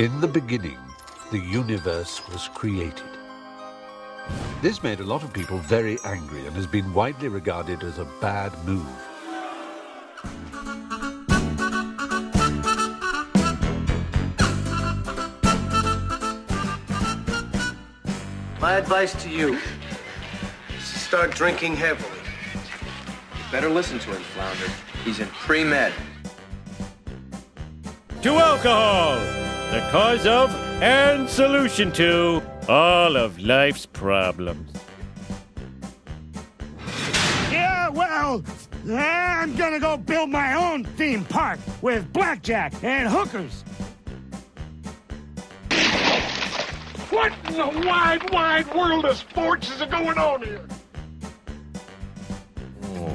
In the beginning, the universe was created. This made a lot of people very angry and has been widely regarded as a bad move. My advice to you is to start drinking heavily. You better listen to him, Flounder. He's in pre-med. To alcohol, the cause of and solution to all of life's problems. Yeah, well, I'm gonna go build my own theme park with blackjack and hookers. What in the wide, wide world of sports is going on here?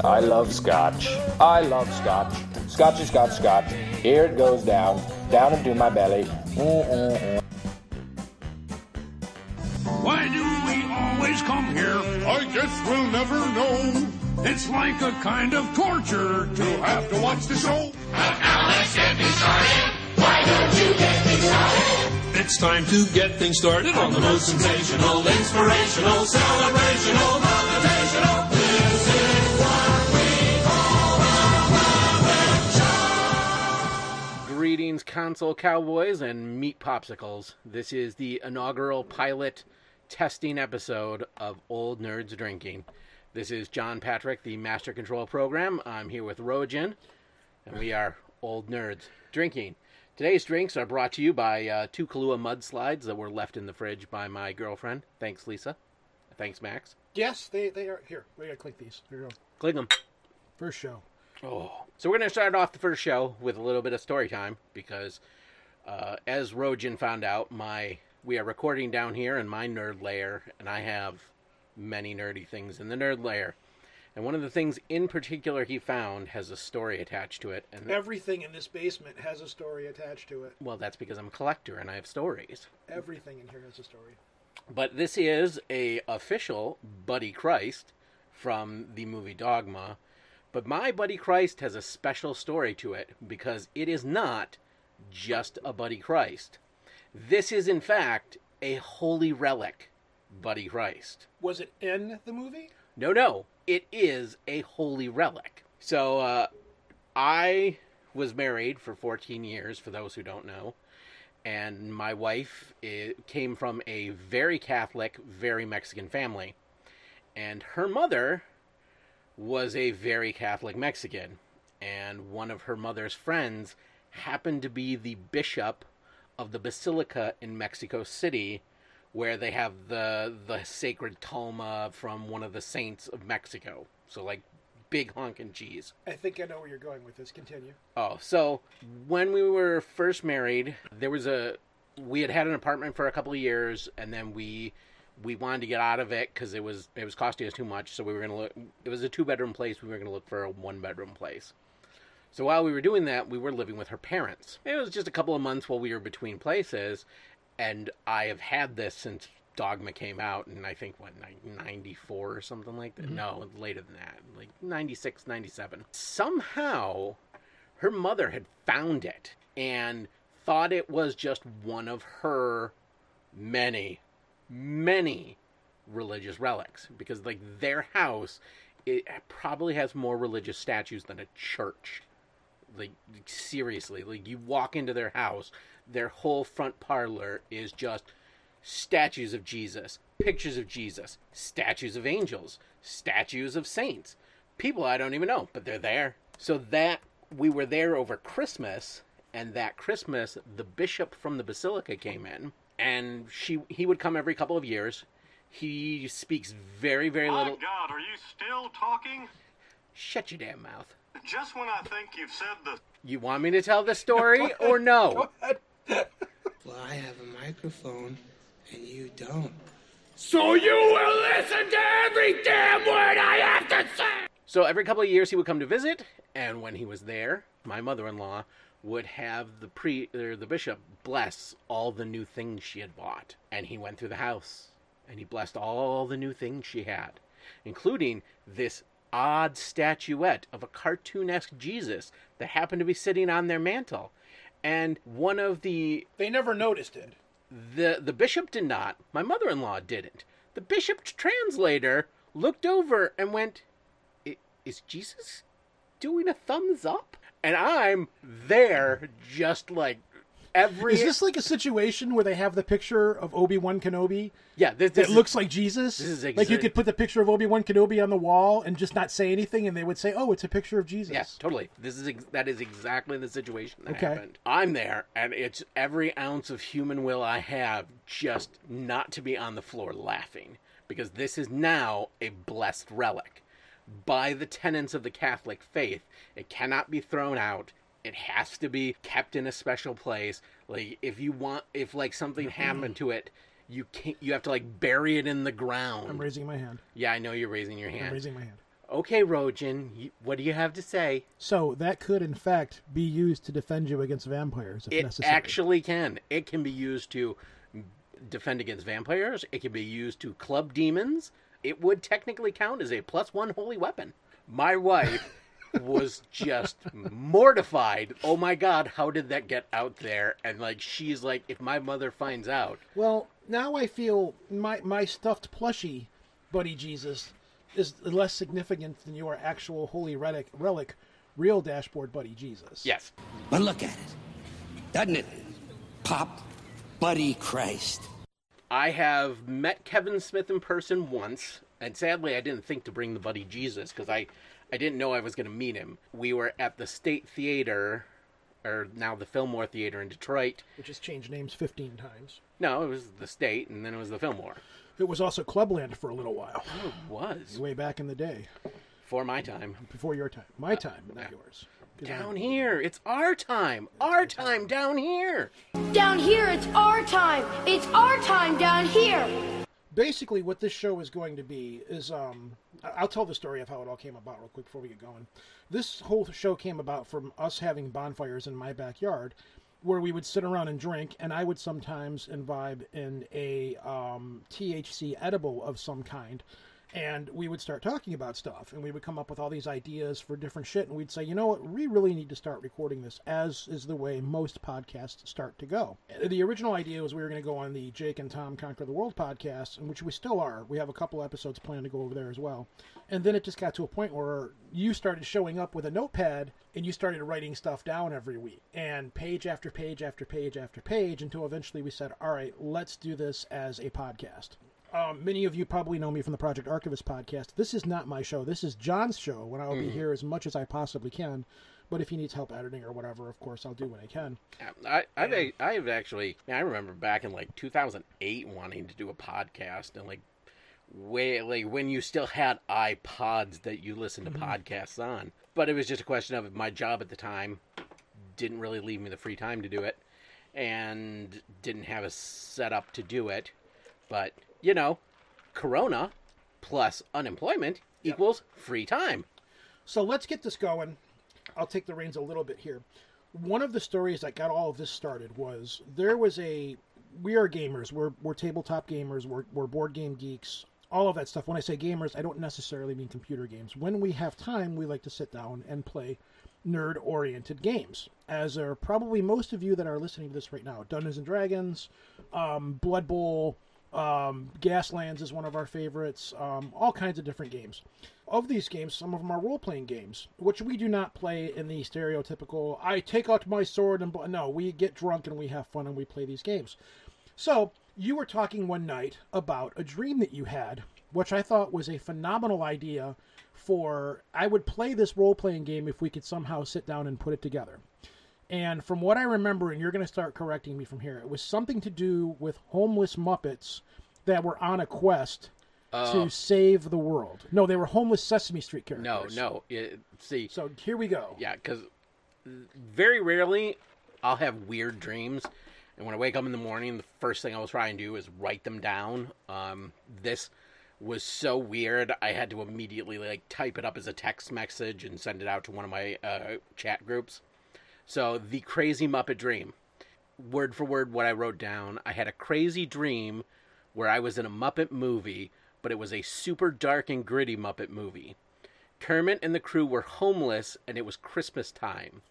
I love scotch. I love scotch. Scotchy, scotch, scotch. Here it goes down, down into my belly. Why do we always come here? I guess we'll never know. It's like a kind of torture to have to watch the show. But now let's get things started. Why don't you get things started? It's time to get things started on the most sensational, inspirational, celebrational, motivational. Greetings, console cowboys and meat popsicles. This is the inaugural pilot testing episode of Old Nerds Drinking. This is John Patrick, the Master Control Program. I'm here with Rojan, and we are Old Nerds Drinking. Today's drinks are brought to you by uh, two Kahlua mudslides that were left in the fridge by my girlfriend. Thanks, Lisa. Thanks, Max. Yes, they, they are. Here, we gotta click these. Here you go. Click them. First show. Oh. So we're going to start off the first show with a little bit of story time because, uh, as Rojan found out, my we are recording down here in my nerd lair, and I have many nerdy things in the nerd lair. And one of the things in particular he found has a story attached to it. And Everything in this basement has a story attached to it. well, that's because I'm a collector and I have stories. Everything in here has a story. But this is a official Buddy Christ from the movie Dogma. But my Buddy Christ has a special story to it because it is not just a Buddy Christ. This is in fact a holy relic Buddy Christ. Was it in the movie? No, no, it is a holy relic. So uh, I was married for 14 years, for those who don't know, and my wife i came from a very Catholic, very Mexican family, and her mother was a very Catholic Mexican, and one of her mother's friends happened to be the bishop of the basilica in Mexico City where they have the the sacred tilma from one of the saints of Mexico. So like big honkin' cheese. I think I know where you're going with this. Continue. Oh, so when we were first married, there was a we had had an apartment for a couple of years, and then we we wanted to get out of it because it was it was costing us too much. So we were gonna look. It was a two bedroom place. We were gonna look for a one bedroom place. So while we were doing that, we were living with her parents. It was just a couple of months while we were between places, and I have had this since Dogma came out and I think what 94 or something like that. Mm-hmm. No, later than that, like 96, 97. Somehow her mother had found it and thought it was just one of her many many religious relics because like their house it probably has more religious statues than a church. Like seriously like you walk into their house their whole front parlor is just statues of jesus pictures of jesus statues of angels statues of saints people i don't even know but they're there. So that we were there over christmas and that christmas the bishop from the basilica came in and she he would come every couple of years he speaks very very My little My God, are you still talking? shut your damn mouth Just when I think you've said the you want me to tell the story or no Well, I have a microphone and you don't. So you will listen to every damn word I have to say! So every couple of years he would come to visit, and when he was there, my mother-in-law would have the pre or the bishop bless all the new things she had bought. And he went through the house and he blessed all the new things she had, including this odd statuette of a cartoonesque Jesus that happened to be sitting on their mantle. And one of the They never noticed it. the the bishop did not. My mother-in-law didn't. The bishop's translator looked over and went, "Is Jesus doing a thumbs up?" And I'm there, just like every. Is this like a situation where they have the picture of Obi Wan Kenobi? Yeah, this, this is- looks like Jesus. this is like you could put the picture of Obi Wan Kenobi on the wall and just not say anything, and they would say, "Oh, it's a picture of Jesus." Yes, totally. This is ex- that is exactly the situation that Okay. happened. I'm there, and it's every ounce of human will I have just not to be on the floor laughing because this is now a blessed relic by the tenets of the Catholic faith. It cannot be thrown out. It has to be kept in a special place. Like if you want, if like something happened to it, you can't. You have to like bury it in the ground. I'm raising my hand. yeah, I know you're raising your hand. I'm raising my hand. Okay, Rojan, what do you have to say? So that could, in fact, be used to defend you against vampires if It necessary. actually can. It can be used to defend against vampires. It can be used to club demons. It would technically count as a plus one holy weapon. My wife was just mortified. Oh my god, how did that get out there? And like she's like, if my mother finds out, Well, now I feel my my stuffed plushie, Buddy Jesus, is less significant than your actual holy relic, relic real dashboard Buddy Jesus. yes, But look at it. Doesn't it pop? Buddy Christ. I have met Kevin Smith in person once, and sadly, I didn't think to bring the buddy Jesus because I, I didn't know I was going to meet him. We were at the State Theater, or now the Fillmore Theater in Detroit. Which has changed names 15 times. No, it was the State, and then it was the Fillmore. It was also Clubland for a little while. Oh, it was Way back in the day. for my time. Before your time. My uh, time, not yours. 'Cause Down I'm- here, it's our time. Our time down here. Down here, it's our time. It's our time down here. basically what this show is going to be is um I- I'll tell the story of how it all came about real quick before we get going. This whole show came about from us having bonfires in my backyard where we would sit around and drink and I would sometimes imbibe in a um, THC edible of some kind and we would start talking about stuff and we would come up with all these ideas for different shit and we'd say you know what? We really need to start recording this as is the way most podcasts start to go. The original idea was we were going to go on the jake and tom conquer the world podcast in which we still are. We have a couple episodes planned to go over there as well. And then it just got to a point where you started showing up with a notepad and you started writing stuff down every week and page after page after page after page until eventually we said all right let's do this as a podcast um, many of you probably know me from the Project Archivist podcast. This is not my show. This is John's show when I'll be Mhm. here as much as I possibly can. But if he needs help editing or whatever, of course, I'll do what I can. I, I've, a- I've actually, I remember back in like 2008 wanting to do a podcast and like, way like when you still had iPods that you listened to Mhm. podcasts on. But it was just a question of my job at the time didn't really leave me the free time to do it, and didn't have a setup to do it. But you know, Corona plus unemployment equals free time. So let's get this going. I'll take the reins a little bit here. One of the stories that got all of this started was there was a. We are gamers. We're, we're tabletop gamers. We're, we're board game geeks. All of that stuff. When I say gamers, I don't necessarily mean computer games. When we have time, we like to sit down and play nerd oriented games. As are probably most of you that are listening to this right now. Dungeons and Dragons, um, Blood Bowl, um, Gaslands is one of our favorites. Um, all kinds of different games. Of these games, some of them are role playing games, which we do not play in the stereotypical I take out my sword and. bl-" No, we get drunk and we have fun and we play these games. So, you were talking one night about a dream that you had, which I thought was a phenomenal idea for. I would play this role playing game if we could somehow sit down and put it together. And from what I remember, and you're going to start correcting me from here, it was something to do with homeless Muppets that were on a quest Oh. to save the world. No, they were homeless Sesame Street No, characters. no. It, see. So here we go. Yeah, because very rarely I'll have weird dreams, and when I wake up in the morning, the first thing I'll try and do is write them down. Um, this was so weird, I had to immediately like type it up as a text message and send it out to one of my uh, chat groups. So the crazy Muppet dream, word for word, what I wrote down. I had a crazy dream where I was in a Muppet movie, but it was a super dark and gritty Muppet movie. Kermit and the crew were homeless, and it was Christmas time.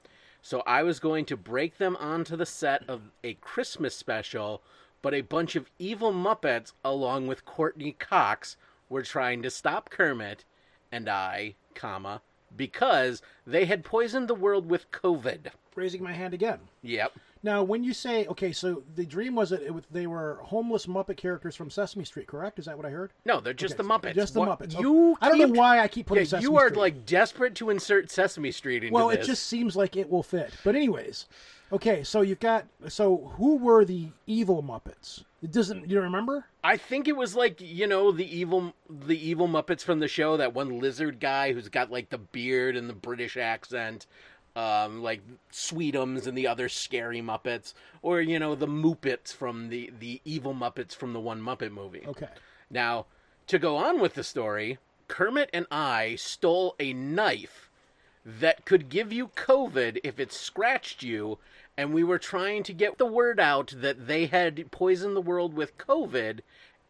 So I was going to break them onto the set of a Christmas special, but a bunch of evil Muppets, along with Courteney Cox, were trying to stop Kermit and I, comma, because they had poisoned the world with COVID. Raising my hand again. Yep. Now, when you say okay, so the dream was that it, was- they were homeless Muppet characters from Sesame Street, correct? Is that what I heard? No, they're just Okay, the Muppets. Just the What- Muppets. You I don't know keep- why I keep putting Yeah, Sesame you are Street. like desperate to insert Sesame Street into Well, this. it just seems like it will fit. But anyways, okay, so you've got so who were the evil Muppets? It doesn't. You remember? I think it was like you know the evil the evil Muppets from the show. That one lizard guy who's got like the beard and the British accent, um, like Sweetums and the other scary Muppets, or you know the Muppets from the the evil Muppets from the one Muppet movie. Okay. Now, to go on with the story, Kermit and I stole a knife that could give you COVID if it scratched you, and we were trying to get the word out that they had poisoned the world with COVID,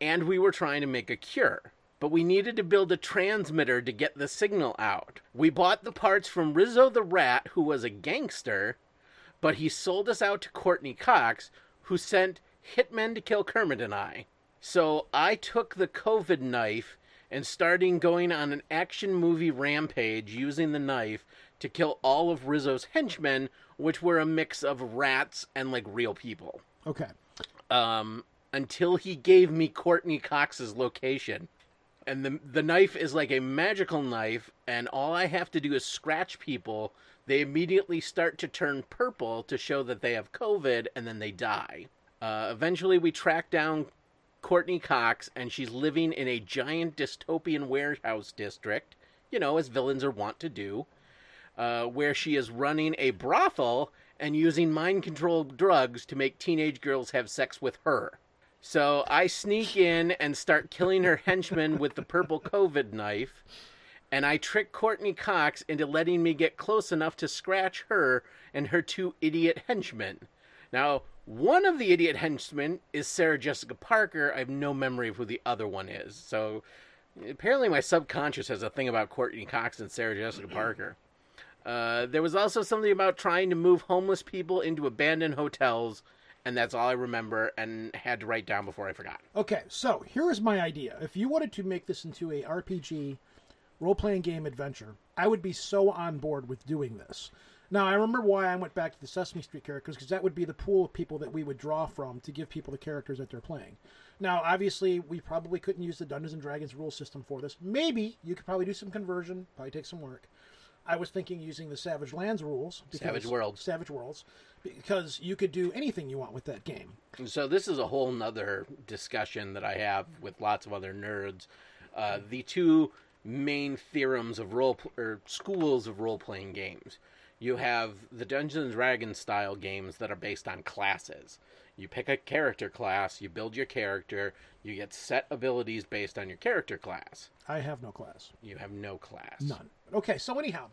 and we were trying to make a cure. But we needed to build a transmitter to get the signal out. We bought the parts from Rizzo the Rat, who was a gangster, but he sold us out to Courteney Cox, who sent hitmen to kill Kermit and I. So I took the COVID knife and started going on an action movie rampage using the knife to kill all of Rizzo's henchmen, which were a mix of rats and like real people. Okay. Um, until he gave me Courteney Cox's location. And the the knife is like a magical knife, and all I have to do is scratch people. They immediately start to turn purple to show that they have COVID, and then they die. Uh, eventually, we track down Courteney Cox, and she's living in a giant dystopian warehouse district, you know, as villains are wont to do, uh, where she is running a brothel and using mind controlled drugs to make teenage girls have sex with her. So I sneak in and start killing her henchmen with the purple COVID knife, and I trick Courteney Cox into letting me get close enough to scratch her and her two idiot henchmen. Now, one of the idiot henchmen is Sarah Jessica Parker. I have no memory of who the other one is. So apparently, my subconscious has a thing about Courteney Cox and Sarah Jessica Parker. Uh, there was also something about trying to move homeless people into abandoned hotels, and that's all I remember and had to write down before I forgot. Okay, so here is my idea. If you wanted to make this into a RPG role playing game adventure, I would be so on board with doing this. Now, I remember why I went back to the Sesame Street characters because that would be the pool of people that we would draw from to give people the characters that they're playing. Now, obviously, we probably couldn't use the Dungeons and Dragons rule system for this. Maybe you could probably do some conversion, probably take some work. I was thinking using the Savage Lands rules. Savage Worlds. Savage Worlds. Because you could do anything you want with that game. So this is a whole nother discussion that I have with lots of other nerds. Uh, the two main theorems of role pl- or schools of role playing games. You have the Dungeons and Dragons style games that are based on classes. You pick a character class, you build your character, you get set abilities based on your character class. I have no class. You have no class. None. Okay, so anyhow,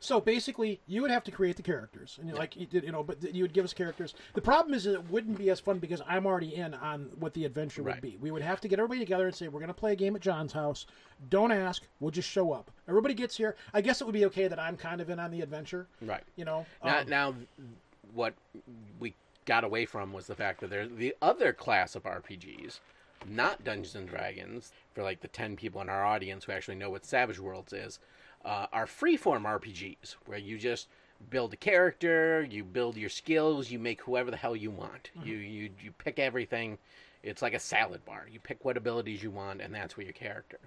so basically, you would have to create the characters, and like you did, you know, but you would give us characters. The problem is, it wouldn't be as fun because I'm already in on what the adventure would Right. be. We would have to get everybody together and say, "We're going to play a game at John's house. Don't ask. We'll just show up." Everybody gets here. I guess it would be okay that I'm kind of in on the adventure. Right. You know. Now, um, now, what we got away from was the fact that there's the other class of RPGs, not Dungeons and Dragons, for like the 10 people in our audience who actually know what Savage Worlds is, uh, are freeform RPGs, where you just build a character, you build your skills, you make whoever the hell you want. You, you, you pick everything. It's like a salad bar. You pick what abilities you want, and that's what your character.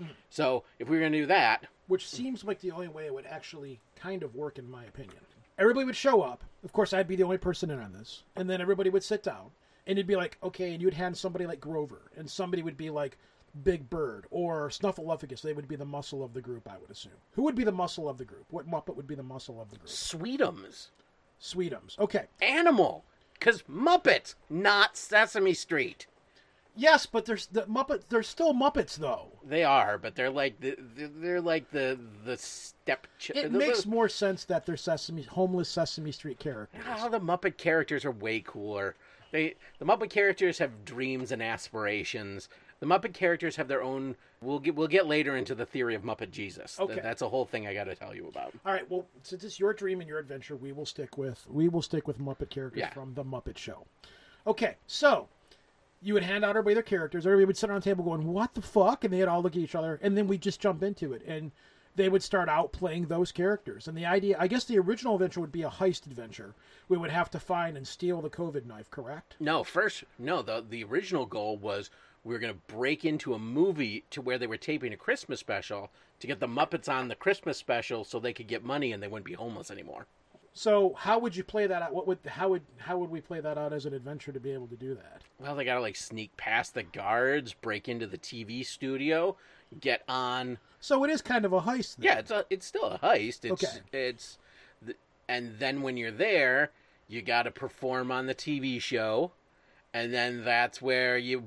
Mhm. So if we were going to do that, which seems like the only way it would actually kind of work, in my opinion. Everybody would show up. Of course, I'd be the only person in on this, and then everybody would sit down, and it'd be like, okay, and you'd hand somebody like Grover, and somebody would be like Big Bird or Snuffleupagus. They would be the muscle of the group, I would assume. Who would be the muscle of the group? What Muppet would be the muscle of the group? Sweetums. Sweetums. Okay. Animal. Because Muppets, not Sesame Street. Yes, but there's the Muppet. They're still Muppets, though. They are, but they're like the they're- like the the step. Ch- It the, makes more sense that they're Sesame, homeless Sesame Street characters. Oh, the Muppet characters are way cooler. They the Muppet characters have dreams and aspirations. The Muppet characters have their own. We'll get we'll get later into the theory of Muppet Jesus. Th- Okay. that's a whole thing I got to tell you about. All right. Well, since it's your dream and your adventure, we will stick with we will stick with Muppet characters Yeah. from the Muppet Show. Okay, so you would hand out everybody their characters. Everybody would sit around the table going, "What the fuck?" And they'd all look at each other, and then we just jump into it, and they would start out playing those characters. And the idea, I guess, the original adventure would be a heist adventure. We would have to find and steal the COVID knife. Correct? No, first, no. the The original goal was we were going to break into a movie to where they were taping a Christmas special to get the Muppets on the Christmas special so they could get money and they wouldn't be homeless anymore. So how would you play that out? What would how would how would we play that out as an adventure to be able to do that? Well, they got to like sneak past the guards, break into the TV studio, get on. So it is kind of a heist. Then. Yeah, it's a, it's still a heist. It's, Okay. It's, and then when you're there, you got to perform on the TV show, and then that's where you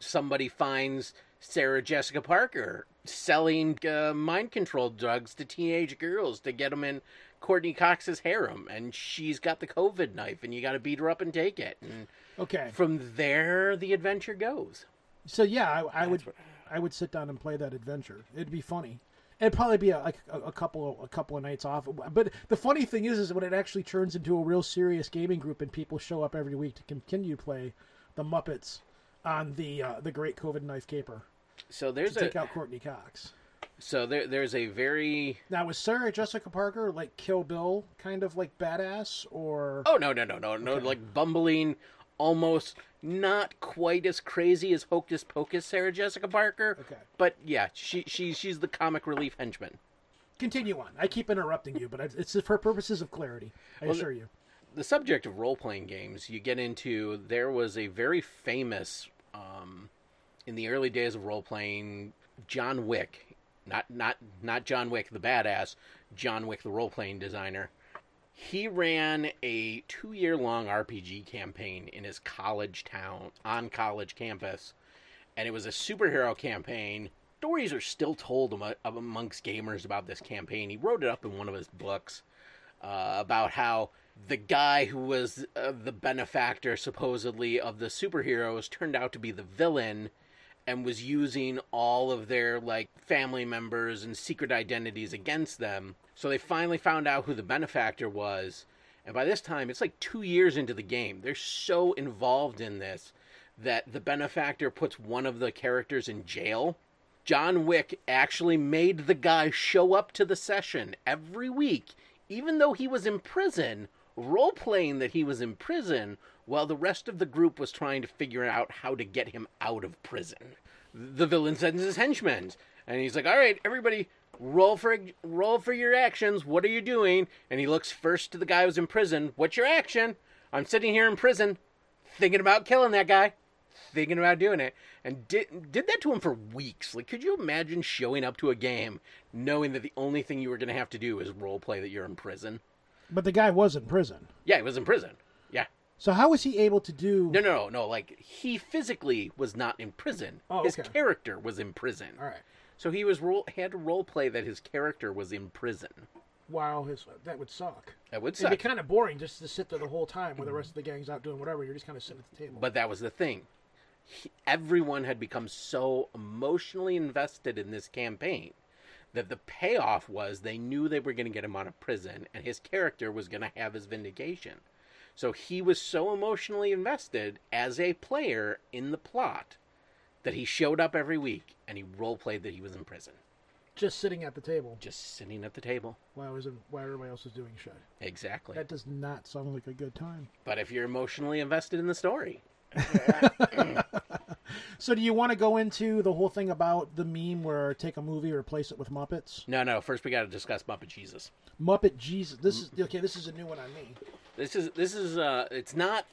somebody finds Sarah Jessica Parker selling uh, mind control drugs to teenage girls to get them in Courteney Cox's harem, and she's got the COVID knife, and you got to beat her up and take it. And Okay. from there, the adventure goes. So yeah, I, I would I would sit down and play that adventure. It'd be funny. It'd probably be a, like a, a couple a couple of nights off. But the funny thing is, is when it actually turns into a real serious gaming group and people show up every week to continue to play the Muppets on the uh, the Great COVID Knife Caper So there's to take out Courteney Cox. So there there's a very Now was Sarah Jessica Parker like Kill Bill kind of like badass or Oh no no no no no! Like bumbling, almost not quite as crazy as Hocus Pocus Sarah Jessica Parker. Okay. But yeah, she she she's the comic relief henchman. continue on? I keep interrupting you, but it's for purposes of clarity. I Well, assure you. The subject of role playing games, you get into. There was a very famous, um, in the early days of role playing, John Wick, not not not John Wick the badass, John Wick the role playing designer. He ran a two year long RPG campaign in his college town, on college campus. And it was a superhero campaign. Stories are still told amo- amongst gamers about this campaign. He wrote it up in one of his books uh, about how the guy who was uh, the benefactor, supposedly, of the superheroes turned out to be the villain and was using all of their like family members and secret identities against them. So they finally found out who the benefactor was. And by this time, it's like two years into the game. They're so involved in this that the benefactor puts one of the characters in jail. John Wick actually made the guy show up to the session every week, even though he was in prison, role playing that he was in prison, while the rest of the group was trying to figure out how to get him out of prison. The villain sends his henchmen, and he's like, "All right, everybody, roll for roll for your actions. What are you doing?" And he looks first to the guy who's in prison. What's your action? I'm sitting here in prison, thinking about killing that guy, thinking about doing it, and did did that to him for weeks. Like, could you imagine showing up to a game knowing that the only thing you were going to have to do is role play that you're in prison? But the guy was in prison. Yeah, he was in prison. So how was he able to do? No, no, no, no. Like he physically was not in prison. Oh, his okay. character was in prison. All right. So he was role had to role play that his character was in prison. Wow, his that would suck. That would suck. It'd be kind of boring just to sit there the whole time while the rest of the gang's out doing whatever. You're just kind of sitting at the table. But that was the thing. He, everyone had become so emotionally invested in this campaign that the payoff was they knew they were going to get him out of prison and his character was going to have his vindication. So he was so emotionally invested as a player in the plot that he showed up every week and he role played that he was in prison. just sitting at the table Just sitting at the table. while, was in, while everybody else is doing shit. Exactly. That does not sound like a good time. But if you're emotionally invested in the story, So do you want to go into the whole thing about the meme where take a movie replace it with Muppets? no, no. First, we got to discuss Muppet Jesus. Muppet Jesus. This is okay. This is a new one on me. This is this is uh, it's not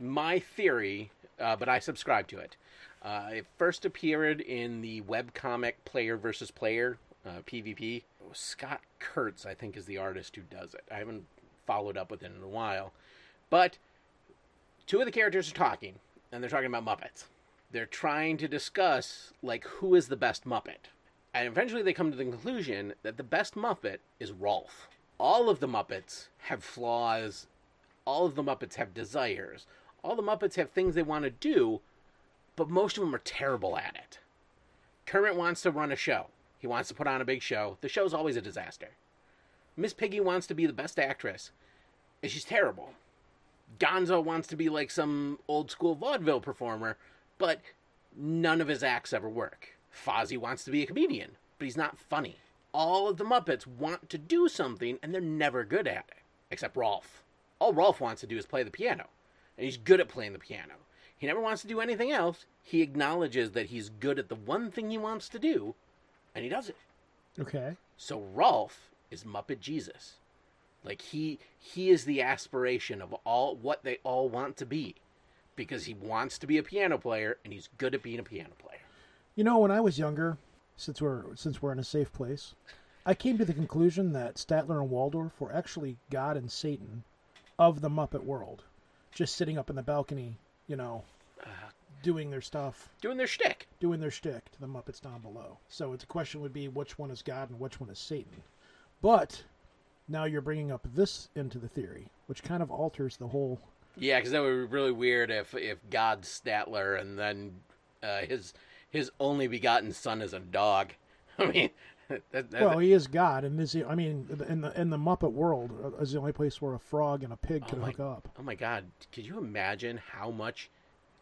my theory, uh, but I subscribe to it. Uh, it first appeared in the webcomic Player versus Player uh, PvP. Scott Kurtz, I think, is the artist who does it. I haven't followed up with it in a while, but two of the characters are talking, and they're talking about Muppets. They're trying to discuss like who is the best Muppet, and eventually they come to the conclusion that the best Muppet is Rowlf. All of the Muppets have flaws. All of the Muppets have desires. All the Muppets have things they want to do, but most of them are terrible at it. Kermit wants to run a show. He wants to put on a big show. The show's always a disaster. Miss Piggy wants to be the best actress, and she's terrible. Gonzo wants to be like some old school vaudeville performer, but none of his acts ever work. Fozzie wants to be a comedian, but he's not funny. All of the Muppets want to do something, and they're never good at it, except Rowlf. All Rowlf wants to do is play the piano, and he's good at playing the piano. He never wants to do anything else. He acknowledges that he's good at the one thing he wants to do, and he does it. Okay. So Rowlf is Muppet Jesus. Like he he is the aspiration of all what they all want to be because he wants to be a piano player and he's good at being a piano player. You know, when I was younger, since we're since we're in a safe place, I came to the conclusion that Statler and Waldorf were actually God and Satan of the Muppet world, just sitting up in the balcony, you know, doing their stuff, Doing their shtick. doing their shtick to the Muppets down below. So the question would be which one is God and which one is Satan. But now you're bringing up this into the theory, which kind of alters the whole. Yeah, because that would be really weird if if God's Statler and then uh, his his only begotten son is a dog. I mean, that, that, Well, he is God, and is he, I mean, in the in the Muppet world uh, is the only place where a frog and a pig Oh can my- hook up. Oh my God! Could you imagine how much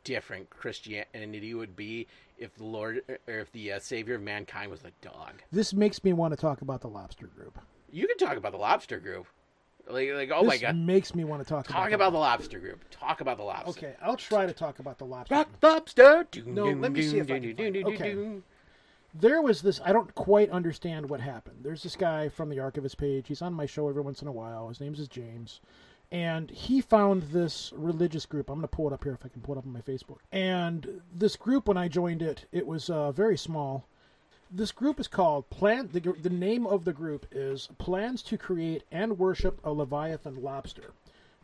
different Christianity would be if the Lord or if the uh, Savior of mankind was a dog? This makes me want to talk about the Lobster Group. You can talk about the Lobster Group. Like, like oh this my God! makes me want to talk. Talk about, about the Lobster Group. Talk about the. Lobster. Okay, I'll try to talk about the Lobster. Rock lobster. No, let me see if I can find. Okay. There was this. I don't quite understand what happened. There's this guy from the Archivist page. He's on my show every once in a while. His name is James, and he found this religious group. I'm going to pull it up here if I can pull it up on my Facebook. And this group, when I joined it, it was uh, very small. This group is called Plan. The, the name of the group is Plans to Create and Worship a Leviathan Lobster.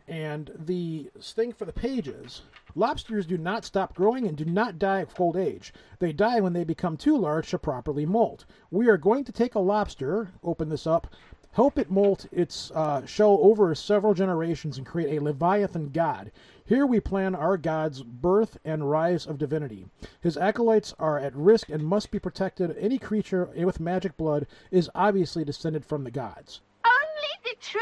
And the thing for the pages lobsters do not stop growing and do not die of old age. They die when they become too large to properly molt. We are going to take a lobster, open this up, help it molt its uh, shell over several generations and create a Leviathan god. Here we plan our god's birth and rise of divinity. His acolytes are at risk and must be protected. Any creature with magic blood is obviously descended from the gods. Only the true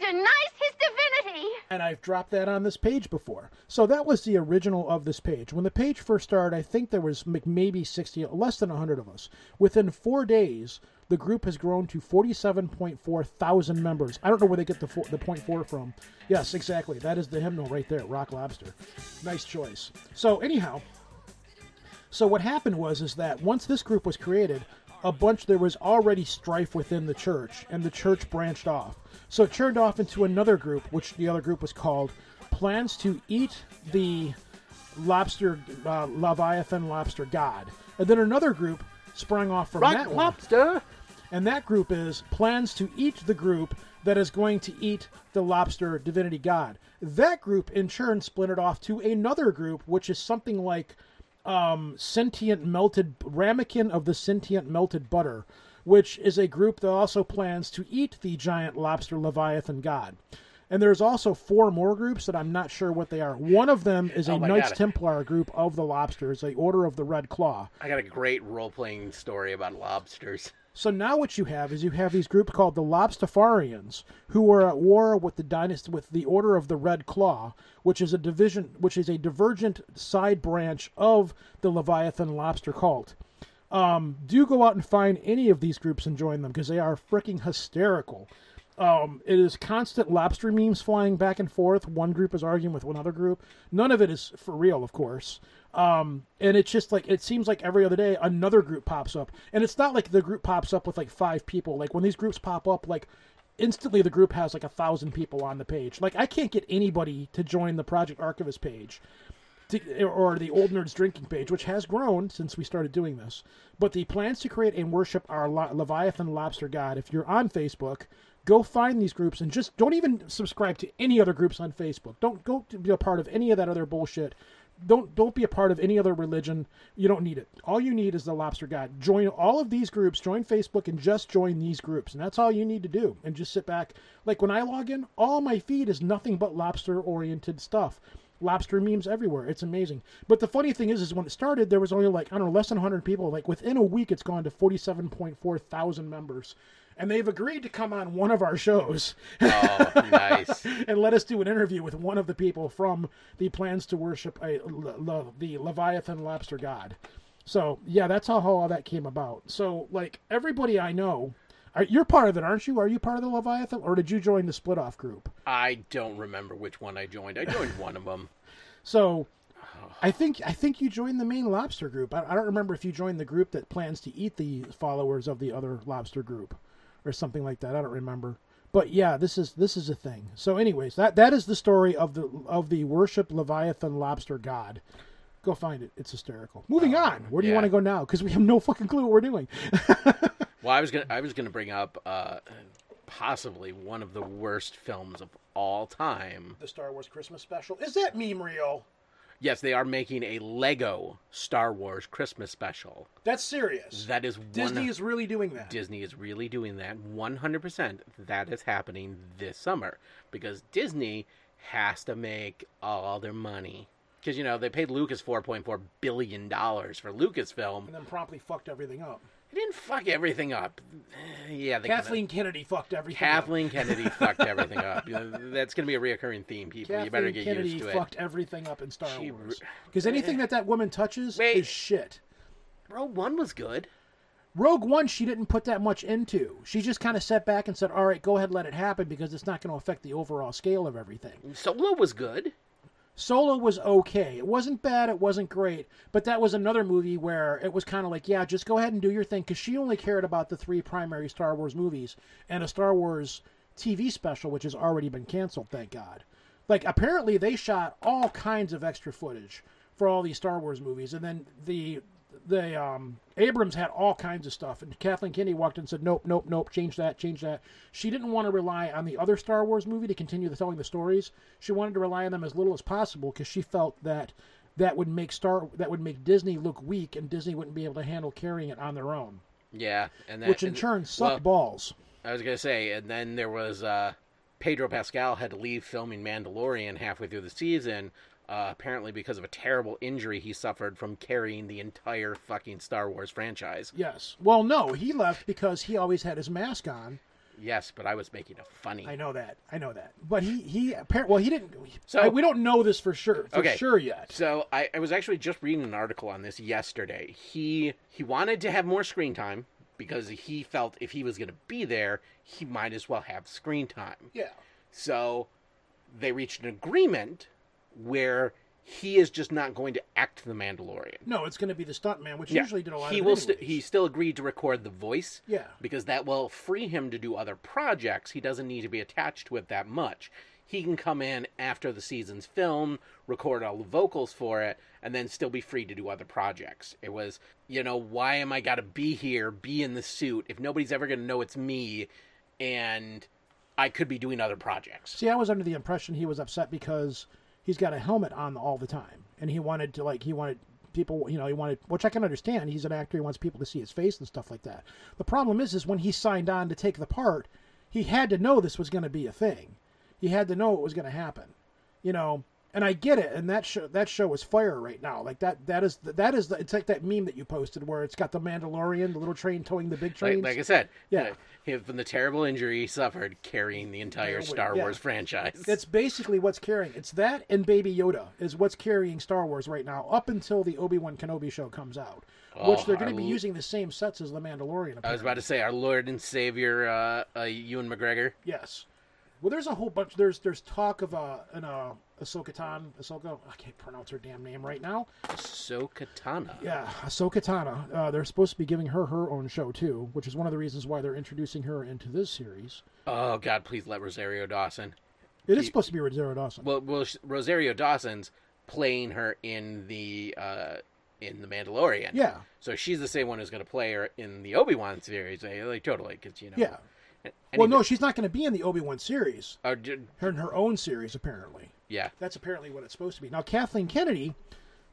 Denies his divinity. And I've dropped that on this page before. So that was the original of this page. When the page first started, I think there was maybe 60, less than 100 of us. Within four days, the group has grown to 47.4 thousand members. I don't know where they get the, four, the point four from. Yes, exactly. That is the hymnal right there, Rock Lobster. Nice choice. So anyhow, so what happened was is that once this group was created, a bunch there was already strife within the church, and the church branched off. So it turned off into another group, which the other group was called Plans to Eat the Lobster uh, Leviathan Lobster God. And then another group sprung off from Rock that one. lobster. And that group is plans to eat the group that is going to eat the lobster divinity god. That group in turn splintered off to another group, which is something like um, sentient melted ramekin of the sentient melted butter, which is a group that also plans to eat the giant lobster leviathan god. And there's also four more groups that I'm not sure what they are. One of them is a Oh Knights God. Templar group of the lobsters, a Order of the Red Claw. I got a great role playing story about lobsters. So now what you have is you have these groups called the Lobstafarians, who are at war with the dynasty with the Order of the Red Claw, which is a division, which is a divergent side branch of the Leviathan lobster cult. Um, do go out and find any of these groups and join them because they are freaking hysterical. Um, it is constant lobster memes flying back and forth. One group is arguing with one other group. None of it is for real, of course. Um, and it's just like it seems like every other day another group pops up, and it's not like the group pops up with like five people. Like when these groups pop up, like instantly the group has like a thousand people on the page. Like I can't get anybody to join the Project Archivist page to, or the Old Nerds Drinking page, which has grown since we started doing this. But the plans to create and worship our Leviathan Lobster God. If you're on Facebook, go find these groups and just don't even subscribe to any other groups on Facebook. Don't go be a part of any of that other bullshit. Don't don't be a part of any other religion. You don't need it. All you need is the Lobster God. Join all of these groups. Join Facebook and just join these groups, and that's all you need to do. And just sit back. Like when I log in, all my feed is nothing but lobster oriented stuff. lobster memes everywhere. It's amazing. But the funny thing is, is when it started, there was only like I don't know, less than 100 people. Like within a week, it's gone to 47.4 thousand members, and they've agreed to come on one of our shows. Oh, nice. and let us do an interview with one of the people from the plans to worship a, le- le- the Leviathan lobster god. So yeah, that's how how all that came about. So like everybody I know, are, you're part of it, aren't you? Are you part of the Leviathan, or did you join the split off group? I don't remember which one I joined. I joined one of them. So I think I think you joined the main lobster group. I, I don't remember if you joined the group that plans to eat the followers of the other lobster group or something like that. I don't remember. But yeah, this is this is a thing. So anyways, that that is the story of the of the worship Leviathan lobster god. Go find it. It's hysterical. Moving on. Where do you want to go now? Because we have no fucking clue what we're doing. Well, I was gonna I was gonna bring up uh, possibly one of the worst films of all time. the Star Wars Christmas special. Is that meme real? Yes, they are making a Lego Star Wars Christmas special. That's serious. That is Disney one, is really doing that. Disney is really doing that. One hundred percent. That is happening this summer because Disney has to make all their money. Because you know they paid Lucas four point four billion dollars for Lucasfilm. and then promptly fucked everything up. They didn't fuck everything up. Eh, yeah, they Kathleen Kennedy fucked everything up. Kathleen Kennedy fucked everything up. You know, that's going to be a reoccurring theme, people. Kathleen you better get Kennedy used to fucked everything up in Star She Wars. Because anything that that woman touches is shit. Rogue One was good. Rogue One, she didn't put that much into. She just kind of sat back and said, "All right, go ahead, and let it happen," because it's not going to affect the overall scale of everything. Solo was good. Solo was okay. It wasn't bad. It wasn't great. But that was another movie where it was kind of like, yeah, just go ahead and do your thing. Because she only cared about the three primary Star Wars movies and a Star Wars TV special, which has already been canceled, thank God. Like, apparently they shot all kinds of extra footage for all these Star Wars movies. And then the the um, Abrams had all kinds of stuff, and Kathleen Kennedy walked in and said, "Nope, nope, nope, change that, change that." She didn't want to rely on the other Star Wars movie to continue the telling the stories. She wanted to rely on them as little as possible because she felt that that would make Star that would make Disney look weak, and Disney wouldn't be able to handle carrying it on their own, Yeah, and that, which in and- turn sucked well, balls. I was gonna say, and then there was uh, Pedro Pascal had to leave filming Mandalorian halfway through the season, uh, apparently because of a terrible injury he suffered from carrying the entire fucking Star Wars franchise. Yes. Well, no, he left because he always had his mask on. Yes, but I was making a funny. I know that. I know that. But he he appar- well he didn't. So- I- we don't know this for sure for okay. sure yet. So I, I was actually just reading an article on this yesterday. He he wanted to have more screen time because he felt if he was going to be there, he might as well have screen time. Yeah. So they reached an agreement where he is just not going to act the Mandalorian. No, it's going to be the stuntman, which Yeah. usually did a lot he of. will st- he still agreed to record the voice Yeah. because that will free him to do other projects he doesn't need to be attached to it that much he can come in after the season's film record all the vocals for it and then still be free to do other projects it was you know why am i got to be here be in the suit if nobody's ever going to know it's me and i could be doing other projects See, I was under the impression he was upset because he's got a helmet on all the time, and he wanted to like he wanted people, you know, he wanted, which I can understand. He's an actor; he wants people to see his face and stuff like that. The problem is, is when he signed on to take the part, he had to know this was going to be a thing. He had to know it was going to happen, you know. And I get it, and that show that show is fire right now. Like that that is the, that is the, it's like that meme that you posted where it's got the Mandalorian, the little train towing the big train. like, like i said Yeah. uh, from the terrible injury he suffered carrying the entire star Yeah. wars franchise That's basically what's carrying. It's that and Baby Yoda is what's carrying Star Wars right now, up until the Obi Wan Kenobi show comes out, which Oh, they're going to be using the same sets as the Mandalorian. I was about to say our Lord and Savior, uh, uh, Ewan McGregor. Yes. Well, there's a whole bunch. There's there's talk of uh, an uh, Ahsoka Tan, Ahsoka. I can't pronounce her damn name right now. Ahsoka Tano. Yeah, Ahsoka Tano. Uh, they're supposed to be giving her her own show too, which is one of the reasons why they're introducing her into this series. Oh God, please let Rosario Dawson. It is supposed to be Rosario Dawson. Well, well, Rosario Dawson's playing her in the uh, in the Mandalorian. Yeah. So she's the same one who's going to play her in the Obi Wan series. eh, Like totally, because you know. Yeah. Well, no, she's not going to be in the Obi Wan series. Uh, d- Her in her own series, apparently. yeah. That's apparently what it's supposed to be. Now, Kathleen Kennedy,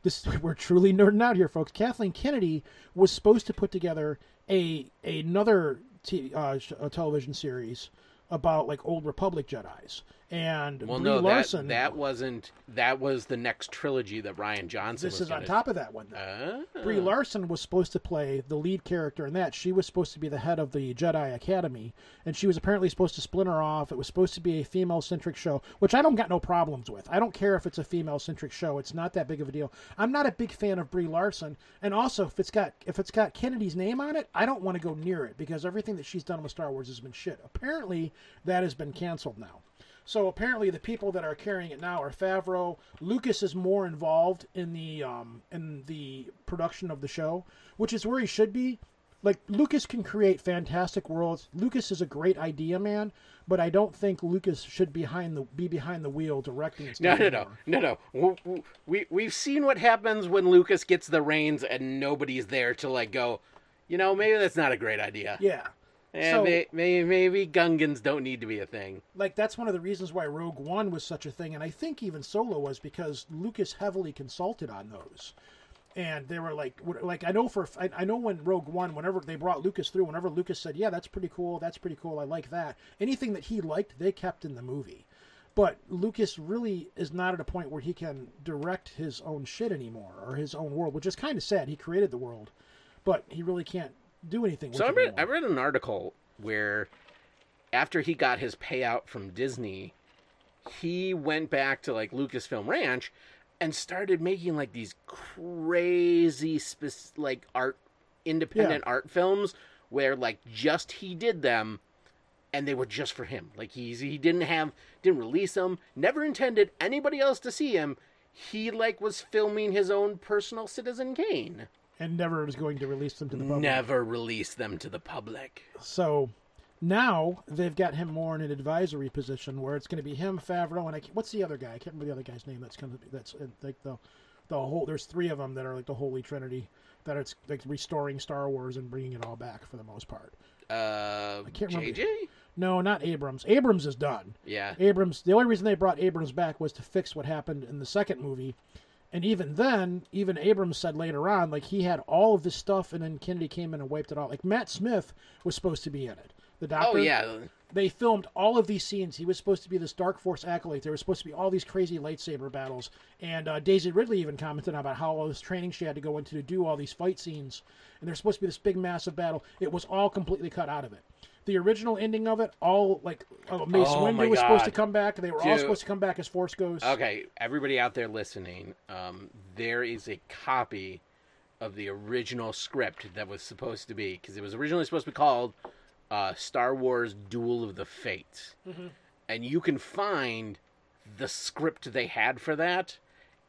this we're truly nerding out here, folks. Kathleen Kennedy was supposed to put together a another t- uh, a television series about like old Republic Jedi's, And Well, Brie no, Larson. that that wasn't. That was the next trilogy that Rian Johnson. this is on top of that one. Though. Ah. Brie Larson was supposed to play the lead character in that. She was supposed to be the head of the Jedi Academy, and she was apparently supposed to splinter off. It was supposed to be a female-centric show, which I don't got no problems with. I don't care if it's a female-centric show; it's not that big of a deal. I'm not a big fan of Brie Larson, and also if it's got if it's got Kennedy's name on it, I don't want to go near it because everything that she's done with Star Wars has been shit. Apparently, that has been canceled now. So apparently, the people that are carrying it now are Favreau. Lucas is more involved in the um, in the production of the show, which is where he should be. Like Lucas can create fantastic worlds. Lucas is a great idea man, but I don't think Lucas should behind the be behind the wheel directing. No, no, no, no, no. We we've seen what happens when Lucas gets the reins and nobody's there to like go. You know, maybe that's not a great idea. Yeah. Eh, So- may, may, maybe Gungans don't need to be a thing. like that's one of the reasons why Rogue One was such a thing, and I think even Solo was because Lucas heavily consulted on those, and they were like, like I know for I, I know when Rogue One, whenever they brought Lucas through, whenever Lucas said, "Yeah, that's pretty cool, that's pretty cool, I like that," anything that he liked, they kept in the movie. But Lucas really is not at a point where he can direct his own shit anymore or his own world, which is kind of sad. He created the world, but he really can't do anything. So I read. I read an article where after he got his payout from Disney, he went back to like Lucasfilm Ranch and started making like these crazy spec- like art independent Yeah. art films where like just he did them and they were just for him. Like he's he didn't have didn't release them, never intended anybody else to see him. He like was filming his own personal Citizen Kane. And never was going to release them to the public. Never release them to the public. So now they've got him more in an advisory position where it's going to be him, Favreau, and I can't, what's the other guy? I can't remember the other guy's name. That's kind of that's uh, like the the whole. There's three of them that are like the Holy Trinity. That it's like restoring Star Wars and bringing it all back for the most part. Uh, I can't remember. JJ? No, not Abrams. Abrams is done. Yeah. Abrams. The only reason they brought Abrams back was to fix what happened in the second movie. And even then, even Abrams said later on, like he had all of this stuff, and then Kennedy came in and wiped it out. Like Matt Smith was supposed to be in it. The doctor. Oh yeah. They filmed all of these scenes. He was supposed to be this Dark Force acolyte. There was supposed to be all these crazy lightsaber battles. And uh, Daisy Ridley even commented about how all this training she had to go into to do all these fight scenes. And there's supposed to be this big, massive battle. It was all completely cut out of it. The original ending of it, all like uh, Mace Oh, Windu was supposed to come back. They were all supposed to come back as Force Ghosts. Okay, everybody out there listening, um, there is a copy of the original script that was supposed to be because it was originally supposed to be called uh, Star Wars Duel of the Fates, Mhm. and you can find the script they had for that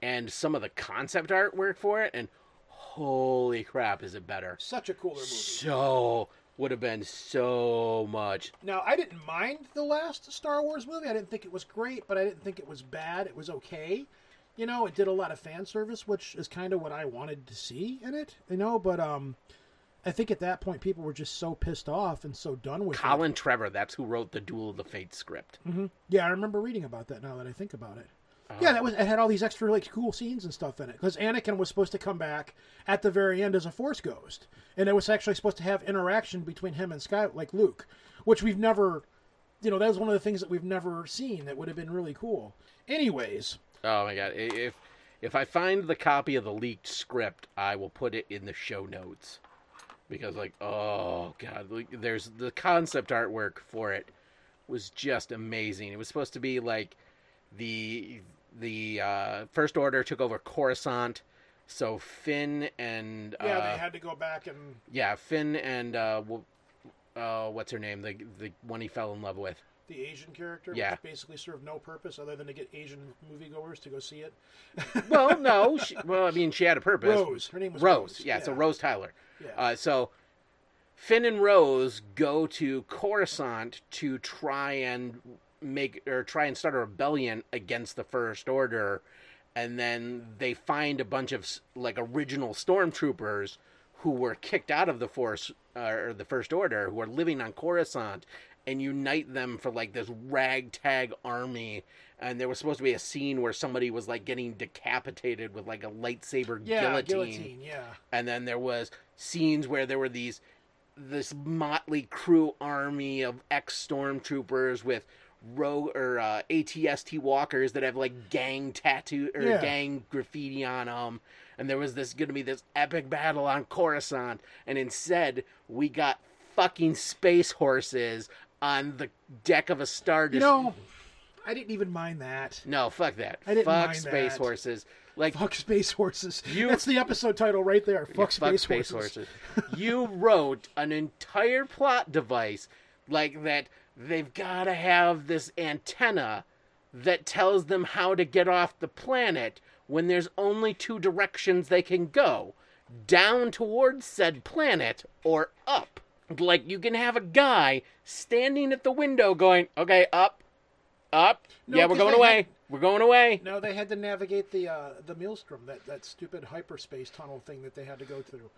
and some of the concept artwork for it, and holy crap, is it better? Such a cooler movie. So would have been so much. Now, I didn't mind the last Star Wars movie. I didn't think it was great, but I didn't think it was bad. It was okay. You know, it did a lot of fan service, which is kind of what I wanted to see in it. You know, but um, I think at that point people were just so pissed off and so done with Colin Trevorrow, that's who wrote the Duel of the Fates script. it. hmm Yeah, I remember reading about that. Now that I think about it. Uh, Yeah, that was it had all these extra like cool scenes and stuff in it because Anakin was supposed to come back at the very end as a Force ghost, and it was actually supposed to have interaction between him and Sky like Luke, which we've never, you know, that was one of the things that we've never seen that would have been really cool. Anyways, Oh my god! If if I find the copy of the leaked script, I will put it in the show notes because, like, oh god, like, there's the concept artwork for it was just amazing. It was supposed to be like the the uh, First Order took over Coruscant, so Finn and yeah, uh, they had to go back and yeah Finn and uh, uh, what's her name the the one he fell in love with. the Asian character, Yeah. which basically served no purpose other than to get Asian moviegoers to go see it. well, no. She, well, I mean, she had a purpose. Rose. Her name was Rose. Rose, Yeah, so yeah. Rose Tyler. Yeah. Uh, so Finn and Rose go to Coruscant to try and make or try and start a rebellion against the First Order, and then they find a bunch of like original stormtroopers who were kicked out of the Force uh, or the First Order, who are living on Coruscant, and unite them for like this ragtag army. And there was supposed to be a scene where somebody was like getting decapitated with like a lightsaber Yeah, guillotine. guillotine, yeah. And then there was scenes where there were these this motley crew army of ex stormtroopers with row or uh, ATST walkers that have like gang tattoo or Yeah. gang graffiti on them. And there was this going to be this epic battle on Coruscant, and instead we got fucking space horses on the deck of a star. You know, I didn't even mind that. no, fuck that. I didn't fuck mind space that. horses. Like Fuck space horses. You- That's the episode title right there. Fuck, Yeah, space, space horses. horses. you wrote an entire plot device like that they've got to have this antenna that tells them how to get off the planet when there's only two directions they can go down towards said planet or up. Like you can have a guy standing at the window going, okay, up, up. No, yeah, we're going away. had- We're going away. No, they had to navigate the uh, the maelstrom, that, that stupid hyperspace tunnel thing that they had to go through.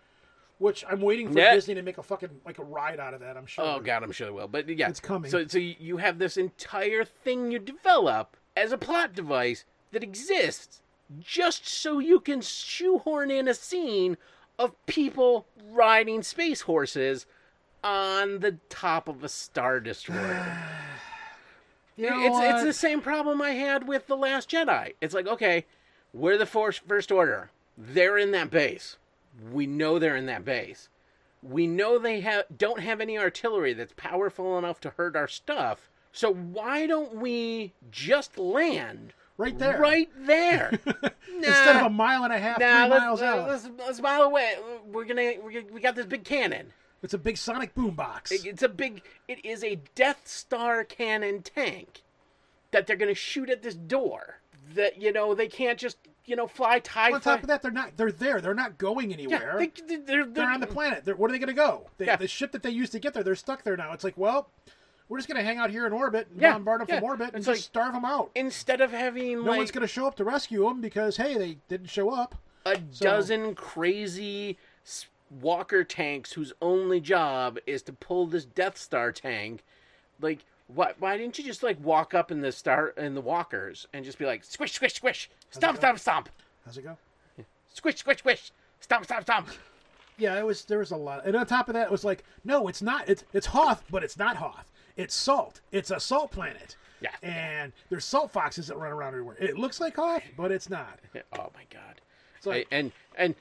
Which I'm waiting for Yeah. Disney to make a fucking like a ride out of that. I'm sure. Oh god, I'm sure they will. But yeah, It's coming. So so you you have this entire thing you develop as a plot device that exists just so you can shoehorn in a scene of people riding space horses on the top of a star destroyer. You know it's it's the same problem I had with the Last Jedi. It's like okay, we're the Force First Order. They're in that base. We know they're in that base. We know they have don't have any artillery that's powerful enough to hurt our stuff. So why don't we just land right there? Right there. Instead of a mile and a half, Nah, three let's, miles uh, out. let's, let's mile away. We're gonna, we're gonna we got this big cannon. It's a big sonic boombox. It- It's a big. It is a Death Star cannon tank that they're gonna shoot at this door. That you know they can't just you know fly tie. On top of that, they're not. They're there. They're not going anywhere. they, they, they're, They're on the planet. They're, where are they going to go? They, Yeah. The ship that they used to get there, they're stuck there now. It's like, well, we're just going to hang out here in orbit, and Yeah, bombard them yeah. from orbit, and It's just like- starve them out. instead of having No like one's going to show up to rescue them because hey, they didn't show up. a So- dozen crazy walker tanks whose only job is to pull this Death Star tank. Like, why? Why didn't you just like walk up in the star in the walkers and just be like squish, squish, squish, stomp, stomp, stomp, How's it go? squish, squish, squish, stomp, stomp, stomp. Yeah, it was. There was a lot, and on top of that, it was like, no, it's not. It's it's Hoth, but it's not Hoth. It's salt. It's a salt planet. Yeah. And there's salt foxes that run around everywhere. It looks like Hoth, but it's not. Oh my god. Like, and and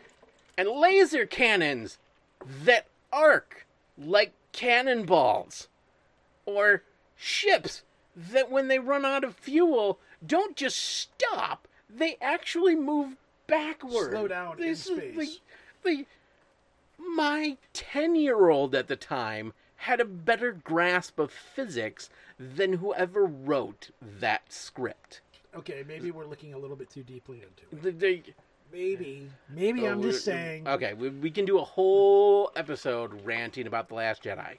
and laser cannons that arc like cannonballs or ships that when they run out of fuel don't just stop they actually move backward Slow down in This is space. the, the my 10 year old at the time had a better grasp of physics than whoever wrote that script okay, maybe we're looking a little bit too deeply into it. The- Maybe, maybe oh, I'm Oh, just saying. Okay, we, we can do a whole episode ranting about The Last Jedi.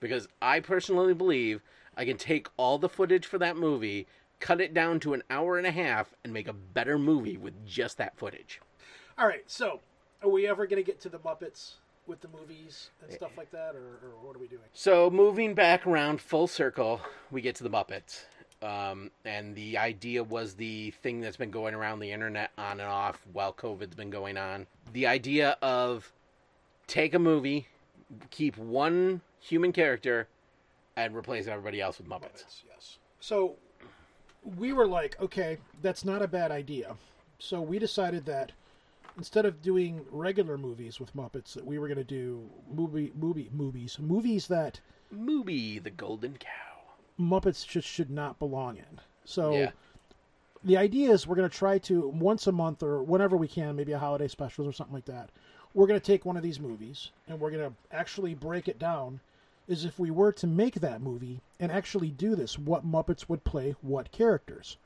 Because I personally believe I can take all the footage for that movie, cut it down to an hour and a half, and make a better movie with just that footage. All right, so are we ever going to get to the Muppets with the movies and stuff like that, or, or what are we doing? So, moving back around full circle, we get to the Muppets. Um, and the idea was the thing that's been going around the internet on and off while COVID's been going on. The idea of take a movie, keep one human character, and replace everybody else with Muppets. Yes. So we were like, okay, that's not a bad idea. So we decided that instead of doing regular movies with Muppets, that we were going to do movie, movie, movies, movies that Movie The Golden Cow. Muppets just should not belong in. So Yeah. the idea is we're going to try to once a month or whenever we can, maybe a holiday specials or something like that. We're going to take one of these movies and we're going to actually break it down as if we were to make that movie and actually do this. What Muppets would play what characters?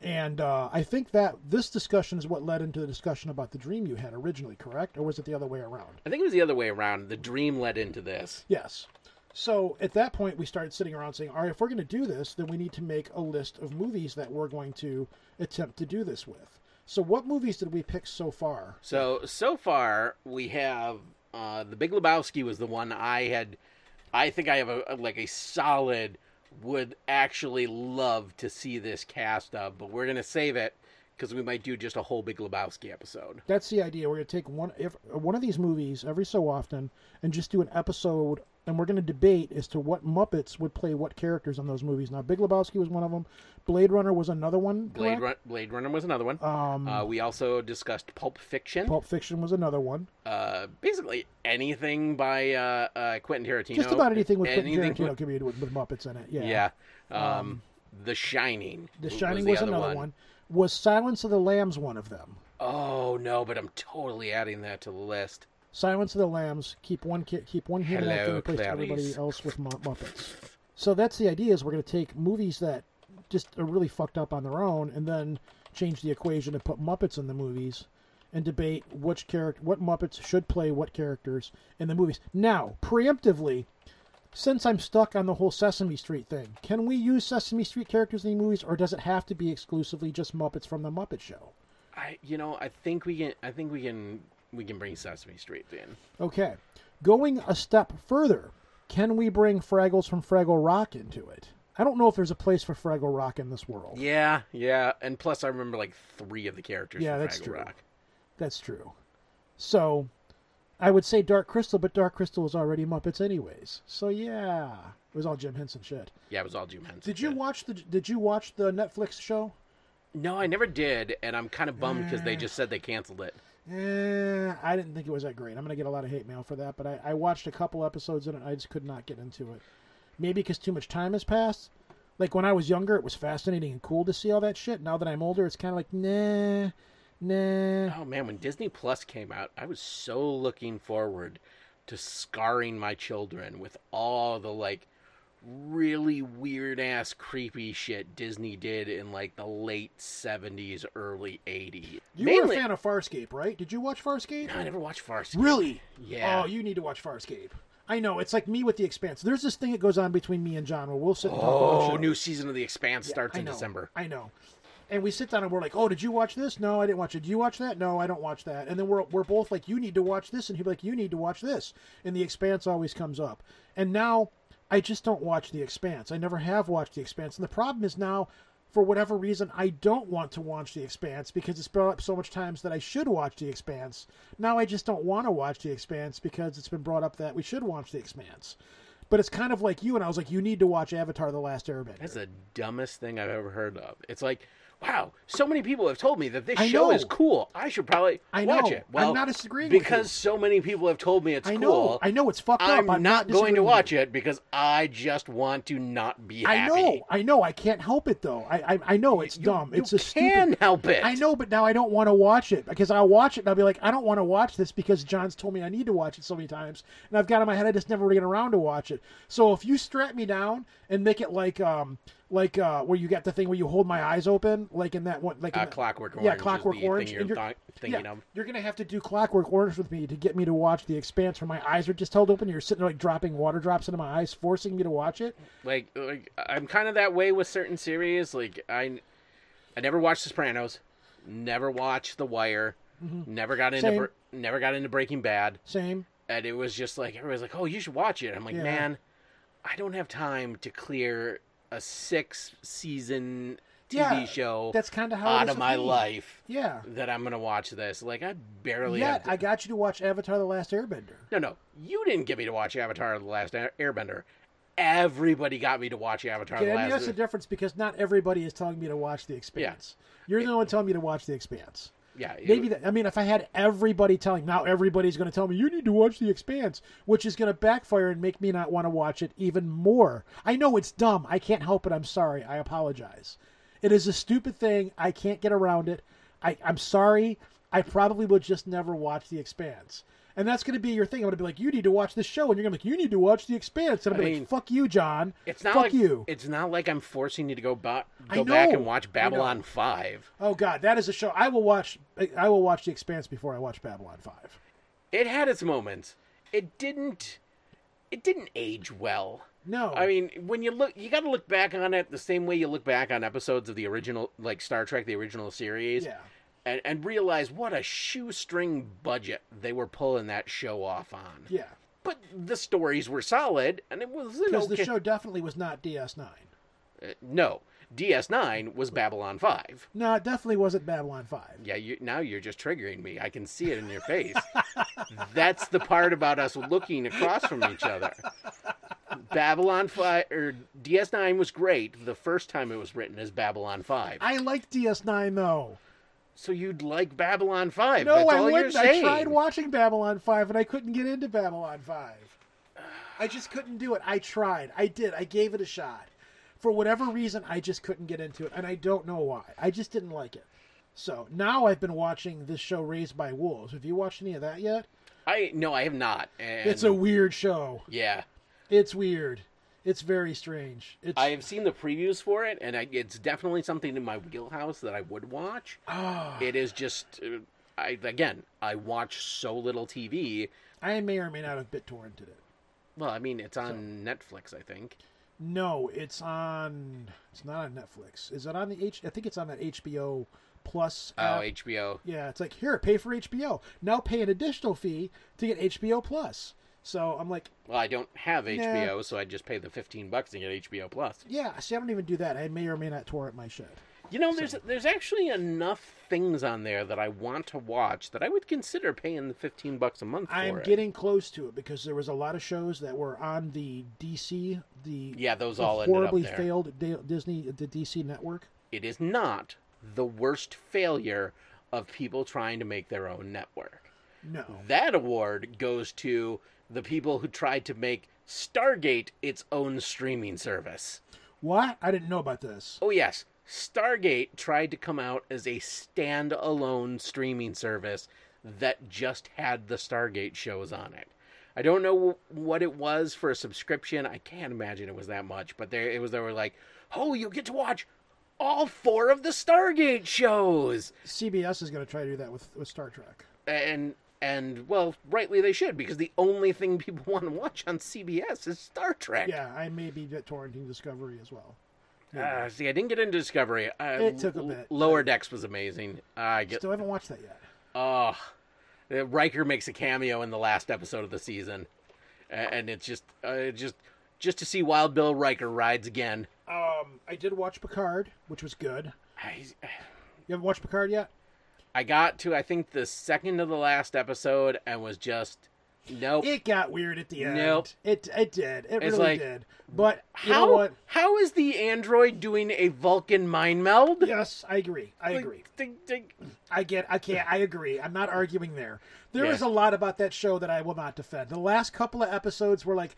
And uh, I think that this discussion is what led into the discussion about the dream you had originally, correct? Or was it the other way around? I think it was the other way around. The dream led into this. Yes. So at that point, we started sitting around saying, all right, if we're going to do this, then we need to make a list of movies that we're going to attempt to do this with. So what movies did we pick so far? So so far we have uh, the Big Lebowski was the one I had. I think I have a, a- like a solid would actually love to see this cast of, but we're gonna save it because we might do just a whole Big Lebowski episode. That's the idea. We're to take one if, one of these movies every so often and just do an episode and we're going to debate as to what Muppets would play what characters on those movies. Now, Big Lebowski was one of them. Blade Runner was another one. Blade. Run- Blade Runner was another one. Um, uh, we also discussed Pulp Fiction. Pulp Fiction was another one. Uh, basically anything by uh, uh, Quentin Tarantino. Just about anything with Quentin Tarantino can be with, with Muppets in it. Yeah. Yeah. Um, Um, the Shining. The Shining the was, other another one. Was Silence of the Lambs one of them? Oh no, but I'm totally adding that to the list. Silence of the Lambs. Keep one ki- keep one human Hello, and replace Clarice. everybody else with Mu- Muppets. So that's the idea. Is we're going to take movies that just are really fucked up on their own, and then change the equation and put Muppets in the movies, and debate which character, what Muppets should play what characters in the movies. Now, preemptively, since I'm stuck on the whole Sesame Street thing, can we use Sesame Street characters in the movies, or does it have to be exclusively just Muppets from the Muppet Show? I, you know, I think we can. I think we can. We can bring Sesame Street in. Okay. Going a step further, can we bring Fraggles from Fraggle Rock into it? I don't know if there's a place for Fraggle Rock in this world. Yeah, yeah, and plus I remember like three of the characters. Yeah, from that's Fraggle true. Rock. That's true. So, I would say Dark Crystal, but Dark Crystal was already Muppets anyways. So yeah, it was all Jim Henson shit. Yeah, it was all Jim Henson. Did you watch the Did you watch the Netflix show? No, I never did, and I'm kind of bummed because they eh. just said they canceled it. Eh, I didn't think it was that great. I'm gonna get a lot of hate mail for that, but I, I watched a couple episodes it. I just could not get into it. Maybe because too much time has passed. Like when I was younger, it was fascinating and cool to see all that shit. Now that I'm older, it's kind of like nah, nah. Oh man, when Disney Plus came out, I was so looking forward to scarring my children with all the like really weird ass creepy shit Disney did in like the late 70s, early 80s. You Mainly, were a fan of Farscape, right? Did you watch Farscape? No, I never watched Farscape. Really? Yeah. Oh, you need to watch Farscape. I know it's like me with the Expanse. There's this thing that goes on between me and John where we'll sit and talk about Oh, new season of The Expanse starts I in know, December. I know. And we sit down and we're like, "Oh, did you watch this? No, I didn't watch it. Do you watch that? No, I don't watch that." And then we're we're both like, "You need to watch this," and be like, "You need to watch this." And the Expanse always comes up. And now I just don't watch the Expanse. I never have watched the Expanse. And the problem is now, for whatever reason, I don't want to watch the Expanse because it's brought up so much times that I should watch the Expanse. Now I just don't want to watch the Expanse because it's been brought up that we should watch the Expanse. But it's kind of like you and I was like, you need to watch Avatar: The Last Airbender. That's the dumbest thing I've ever heard of. It's like, wow, so many people have told me that this I show know. is cool. I should probably I watch know. it. Well, I'm not disagreeing because you. so many people have told me it's I cool. know. I know it's fucked I'm up. I'm not not going to watch it because I just want to not be Happy. I know, I know, I can't help it though. I I, I know it's dumb. It's a can stupid. help it. I know, but now I don't want to watch it because I'll watch it and I'll be like, I don't want to watch this because John's told me I need to watch it so many times, and I've got in my head I just never get around to watch it. So if you strap me down and make it like um like uh where you got the thing where you hold my eyes open, like in that one, like Uh, that- Clockwork yeah, Orange is Clockwork the Orange, thing you're and you're, thinking yeah, of. You're gonna have to do Clockwork Orange with me to get me to watch The Expanse, where my eyes are just held open. You're sitting there like dropping water drops into my eyes, forcing me to watch it. Like, like I'm kind of that way with certain series. Like I, I never watched The Sopranos, never watched The Wire, Mhm. never got into Same. Never got into Breaking Bad. Same. And it was just like everybody's like, "Oh, you should watch it." I'm like, Yeah. "Man, I don't have time to clear a six season TV Yeah, show that's kinda how it out of my me. life Yeah. that I'm gonna watch this." Like I barely Yet have I got you to watch Avatar: The Last Airbender. no, no, you didn't get me to watch Avatar: The Last Airbender. Everybody got me to watch Avatar: Okay, The Last. that's the difference because not everybody is telling me to watch The Expanse. You're the one telling me to watch The Expanse. Yeah, Maybe that, I mean, if I had everybody telling, now everybody's going to tell me you need to watch The Expanse, which is going to backfire and make me not want to watch it even more. I know it's dumb. I can't help it. I'm sorry. I apologize. It is a stupid thing. I can't get around it. I, I'm sorry. I probably would just never watch The Expanse. And that's going to be your thing. I'm going to be like, you need to watch this show, and you're going to be like, you need to watch The Expanse, and I'm I going to be mean, like, fuck you, John. It's not fuck like you. it's not like I'm forcing you to go ba- go back and watch Babylon Five. Oh God, that is a show I will watch. I will watch The Expanse before I watch Babylon Five. It had its moments. It didn't. It didn't age well. No, I mean, when you look, you got to look back on it the same way you look back on episodes of the original, like Star Trek, the original series, Yeah. And and realize what a shoestring budget they were pulling that show off on. Yeah, But the stories were solid, and it was because okay. the show definitely was not DS9. Uh, no, DS9 was Babylon 5. No, it definitely wasn't Babylon 5. Yeah, you, now you're just triggering me. I can see it in your face. That's the part about us looking across from each other. Babylon 5 or DS9 was great the first time it was written as Babylon 5. I like DS9 though. So you'd like Babylon 5. No, That's I wouldn't. I tried watching Babylon 5 and I couldn't get into Babylon 5. I just couldn't do it. I tried. I did. I gave it a shot. For whatever reason, I just couldn't get into it, and I don't know why. I just didn't like it. So now I've been watching this show, Raised by Wolves. Have you watched any of that yet? I no, I have not. And It's a weird show. Yeah. It's weird. It's very strange. It's I have seen the previews for it, and I, it's definitely something in my wheelhouse that I would watch. Ah. It is just, uh, I again, I watch so little TV. I may or may not have bit BitTorrented it. Well, I mean, it's on Netflix, I think. No, it's on. It's not on Netflix. Is it on the H? I think it's on that HBO Plus. Oh. HBO. Yeah, it's like here, pay for HBO. Now pay an additional fee to get HBO Plus. So I'm like, Well, I don't have Nah. HBO, so I just pay the fifteen bucks and get HBO Plus. yeah. See, I don't even do that. I may or may not torrent my shit. You know, there's there's actually enough things on there that I want to watch that I would consider paying the fifteen bucks a month I'm it. getting close to it because there was a lot of shows that were on the DC, the Yeah, those the all ended up horribly failed Disney, the DC network. It is not the worst failure of people trying to make their own network. No, That award goes to the people who tried to make Stargate its own streaming service. what? I didn't know about this. Oh, yes. Stargate tried to come out as a standalone streaming service that just had the Stargate shows on it. I don't know what it was for a subscription. I can't imagine it was that much, but there it was. They were like, "Oh, you get to watch all four of the Stargate shows," CBS is going to try to do that with with Star Trek. and and well, rightly they should because the only thing people want to watch on CBS is Star Trek. Yeah, I may be torrenting Discovery as well. Uh, see, I didn't get into Discovery. Uh, It took a bit. Lower Decks was amazing. I get. Still haven't watched that yet. Oh, uh, Riker makes a cameo in the last episode of the season, and it's just, uh, just, just to see Wild Bill Riker rides again. Um, I did watch Picard, which was good. I, You haven't watched Picard yet? I got to, I think, the second of the last episode, and was just, nope. It got weird at the end. Nope. It it did. It It's really like, did. But how, how is the android doing a Vulcan mind meld? Yes, I agree. I Like, agree. think- think- I get. I can't. I agree. I'm not arguing there. There is Yeah. a lot about that show that I will not defend. The last couple of episodes were like,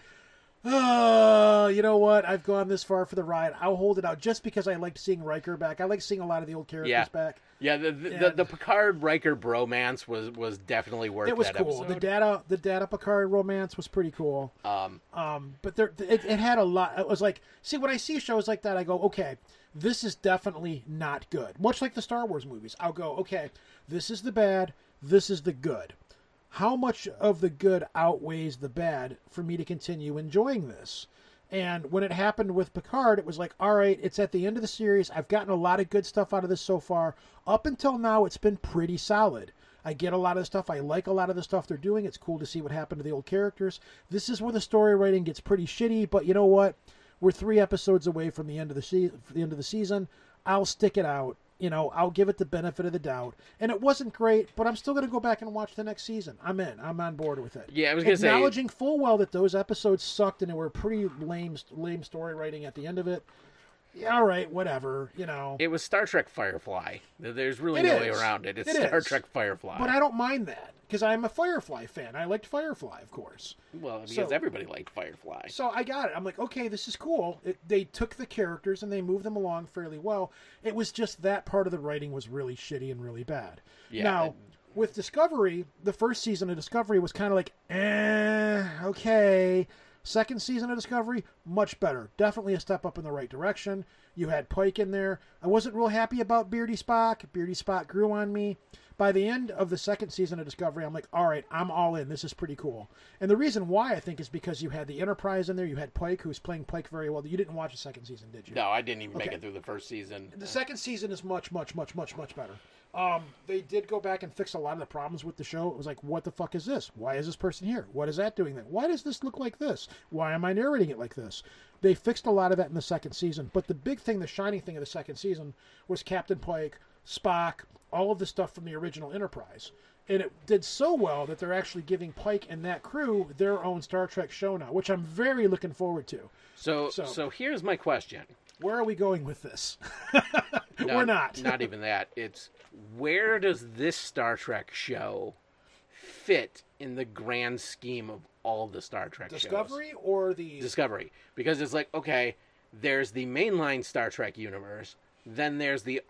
oh, you know what? I've gone this far for the ride. I'll hold it out just because I liked seeing Riker back. I like seeing a lot of the old characters Yeah. back. Yeah, the the, the, the Picard Riker bromance was was definitely worth It was that cool. The episode. data, the data Picard romance was pretty cool. Um, Um, but there, it, it had a lot. It was like, see, when I see shows like that, I go, okay, this is definitely not good. Much like the Star Wars movies, I'll go, okay, this is the bad, this is the good. How much of the good outweighs the bad for me to continue enjoying this? And when it happened with Picard, it was like, all right, it's at the end of the series. I've gotten a lot of good stuff out of this so far. Up until now, it's been pretty solid. I get a lot of the stuff. I like a lot of the stuff they're doing. It's cool to see what happened to the old characters. This is where the story writing gets pretty shitty, but you know what? We're three episodes away from the end of the se- the end of the season. I'll stick it out. You know, I'll give it the benefit of the doubt. And it wasn't great, but I'm still going to go back and watch the next season. I'm in. I'm on board with it. Yeah, I was gonna say- acknowledging full well that those episodes sucked and they were pretty lame, lame story writing at the end of it. Yeah, all right, whatever. You know, It was Star Trek Firefly. There's really It no way around it. It's It Star is. Trek Firefly. but I don't mind that because I'm a Firefly fan. I liked Firefly, of course. well, because So- everybody liked Firefly. So I got it. I'm like, okay, this is cool. It, they took the characters and they moved them along fairly well. It was just that part of the writing was really shitty and really bad. Yeah, Now, it- with Discovery, the first season of Discovery was kind of like, eh, okay. Second season of Discovery, much better. Definitely a step up in the right direction. You had Pike in there. I wasn't real happy about Beardy Spock. Beardy Spock grew on me. By the end of the second season of Discovery, I'm like, all right, I'm all in. This is pretty cool. And the reason why I think is because you had the Enterprise in there. You had Pike, who's playing Pike very well. You didn't watch the second season, did you? No, I didn't even make it through the first season. The second season is much, much, much, much, much better. Um, they did go back and fix a lot of the problems with the show. It was like, what the fuck is this? Why is this person here? What is that doing then? Why does this look like this? Why am I narrating it like this? They fixed a lot of that in the second season. But the big thing, the shining thing of the second season was Captain Pike, Spock, all of the stuff from the original Enterprise. And it did so well that they're actually giving Pike and that crew their own Star Trek show now, which I'm very looking forward to. So, so, So- here's my question. Where are we going with this? No, We're not. not even that. It's where does this Star Trek show fit in the grand scheme of all the Star Trek shows? Discovery or the Discovery. Because it's like, okay, there's the mainline Star Trek universe, then there's the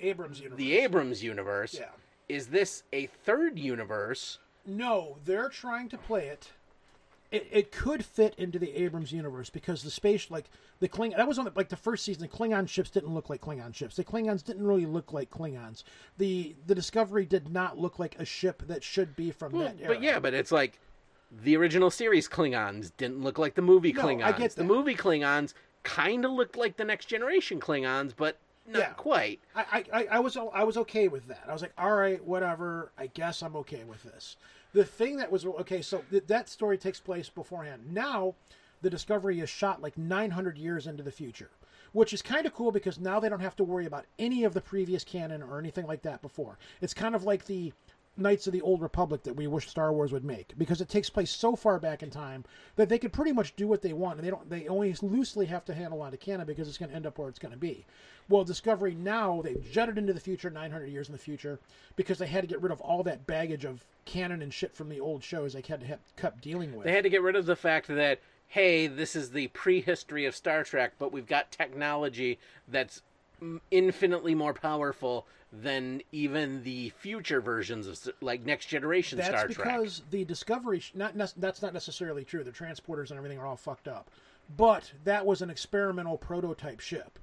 Abrams universe. the Abrams universe. Yeah. Is this a third universe? No, they're trying to play it. It, it could fit into the Abrams universe because the space, like the Kling, that was on the, like the first season. The Klingon ships didn't look like Klingon ships. The Klingons didn't really look like Klingons. The the Discovery did not look like a ship that should be from Well, that era. but yeah, but it's like the original series Klingons didn't look like the movie No, Klingons. I get The movie Klingons kind of looked like the next generation Klingons, but not Yeah. quite. I, I, I was I was okay with that. I was like, all right, whatever. I guess I'm okay with this. The thing that was okay, so th- that story takes place beforehand. Now, the Discovery is shot like 900 years into the future, which is kind of cool because now they don't have to worry about any of the previous canon or anything like that before. It's kind of like the Knights of the Old Republic that we wish Star Wars would make because it takes place so far back in time that they could pretty much do what they want and they don't they only loosely have to handle on to canon because it's going to end up where it's going to be. Well, Discovery now they've jetted into the future 900 years in the future because they had to get rid of all that baggage of canon and shit from the old shows they had to kept dealing with. They had to get rid of the fact that hey, this is the prehistory of Star Trek, but we've got technology that's infinitely more powerful than even the future versions of like next generation That's Star Trek. because the Discovery, not that's not necessarily true. The transporters and everything are all fucked up, but that was an experimental prototype ship.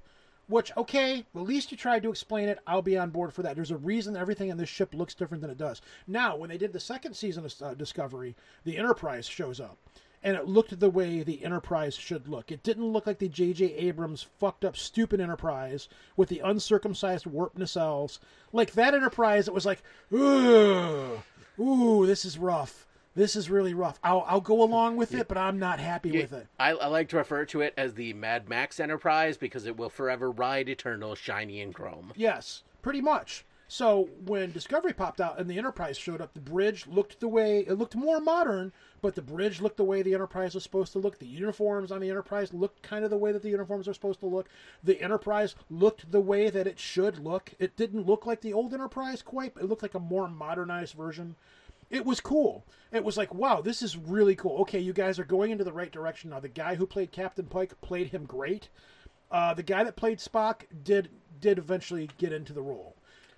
Which okay, at least you tried to explain it. I'll be on board for that. There's a reason everything in this ship looks different than it does. Now, when they did the second season of uh, Discovery, the Enterprise shows up, and it looked the way the Enterprise should look. It didn't look like the J.J. Abrams fucked up stupid Enterprise with the uncircumcised warp nacelles. Like that Enterprise, it was like, ooh, ooh, this is rough. This is really rough. I'll I'll go along with it, but I'm not happy Yeah, with it. I, I like to refer to it as the Mad Max Enterprise because it will forever ride eternal, shiny and chrome. Yes, pretty much. So when Discovery popped out and the Enterprise showed up, the bridge looked the way it looked more modern, but the bridge looked the way the Enterprise was supposed to look. The uniforms on the Enterprise looked kind of the way that the uniforms are supposed to look. The Enterprise looked the way that it should look. It didn't look like the old Enterprise quite, but it looked like a more modernized version. It was cool. It was like, wow, this is really cool. Okay, you guys are going into the right direction now. The guy who played Captain Pike played him great. Uh, the guy that played Spock did did eventually get into the role,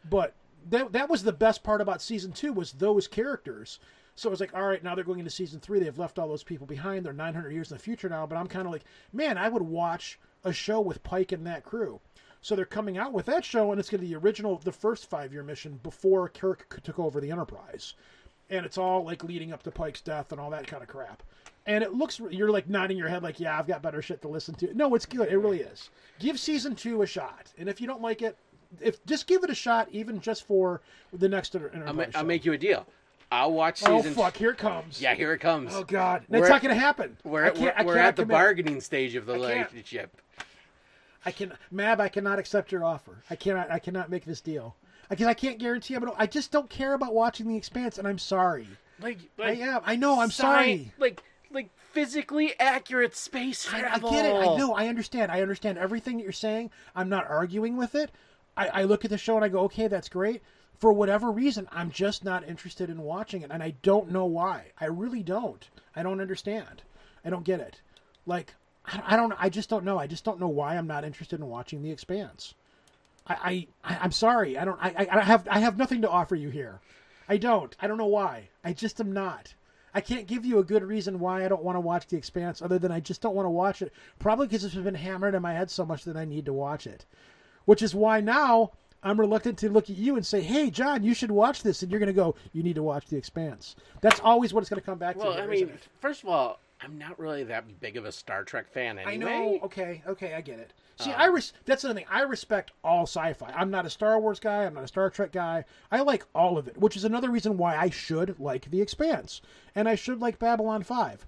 but that that was the best part about season two was those characters. So it was like, all right, now they're going into season three. They've left all those people behind. They're 900 years in the future now. But I'm kind of like, man, I would watch a show with Pike and that crew. So they're coming out with that show, and it's going to be the original, the first five year mission before Kirk took over the Enterprise, and it's all like leading up to Pike's death and all that kind of crap. And it looks, you're like nodding your head, like, yeah, I've got better shit to listen to. No, it's good. It really is. Give season two a shot, and if you don't like it, if just give it a shot, even just for the next Enterprise I'll, ma- show. I'll make you a deal. I'll watch season. Oh season. fuck! Here it comes. Yeah, here it comes. Oh god, We're it's at- not going to happen. We're I at, can't- we're, I we're can't at the commit. bargaining stage of the I can't. relationship. I can, Mab. I cannot accept your offer. I cannot. I cannot make this deal. I can. I can't guarantee. I'm gonna, I just don't care about watching The Expanse, and I'm sorry. Like, I am. I know. I'm sci- sorry. Like, like physically accurate space I, I travel. get it. I know. I understand. I understand everything that you're saying. I'm not arguing with it. I, I look at the show and I go, okay, that's great. For whatever reason, I'm just not interested in watching it, and I don't know why. I really don't. I don't understand. I don't get it. Like, I, don't. I just don't know. I just don't know why I'm not interested in watching The Expanse. I, I, I'm sorry. I don't. I, I, I have. I have nothing to offer you here. I don't. I don't know why. I just am not. I can't give you a good reason why I don't want to watch The Expanse, other than I just don't want to watch it. Probably because it's been hammered in my head so much that I need to watch it. Which is why now I'm reluctant to look at you and say, "Hey, John, you should watch this," and you're going to go, "You need to watch The Expanse." That's always what it's going to come back Well, to. Well, I mean, first of all, I'm not really that big of a Star Trek fan anyway. I know. Okay, okay, I get it. See, Uh, I res- that's the thing. I respect all sci-fi. I'm not a Star Wars guy. I'm not a Star Trek guy. I like all of it, which is another reason why I should like The Expanse and I should like Babylon Five.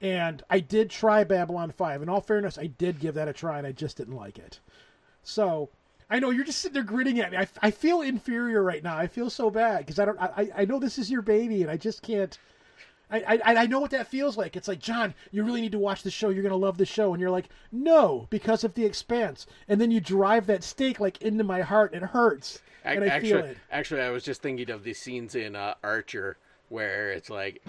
And I did try Babylon Five. In all fairness, I did give that a try, and I just didn't like it. So I know you're just sitting there grinning at me. I, I feel inferior right now. I feel so bad because I don't. I, I know this is your baby, and I just can't. I, I I know what that feels like. It's like John, you really need to watch the show. You're gonna love the show, and you're like, no, because of the expanse. And then you drive that stake like into my heart. It hurts, Ac- and I actually, feel it. actually, I was just thinking of the scenes in uh, Archer where it's like,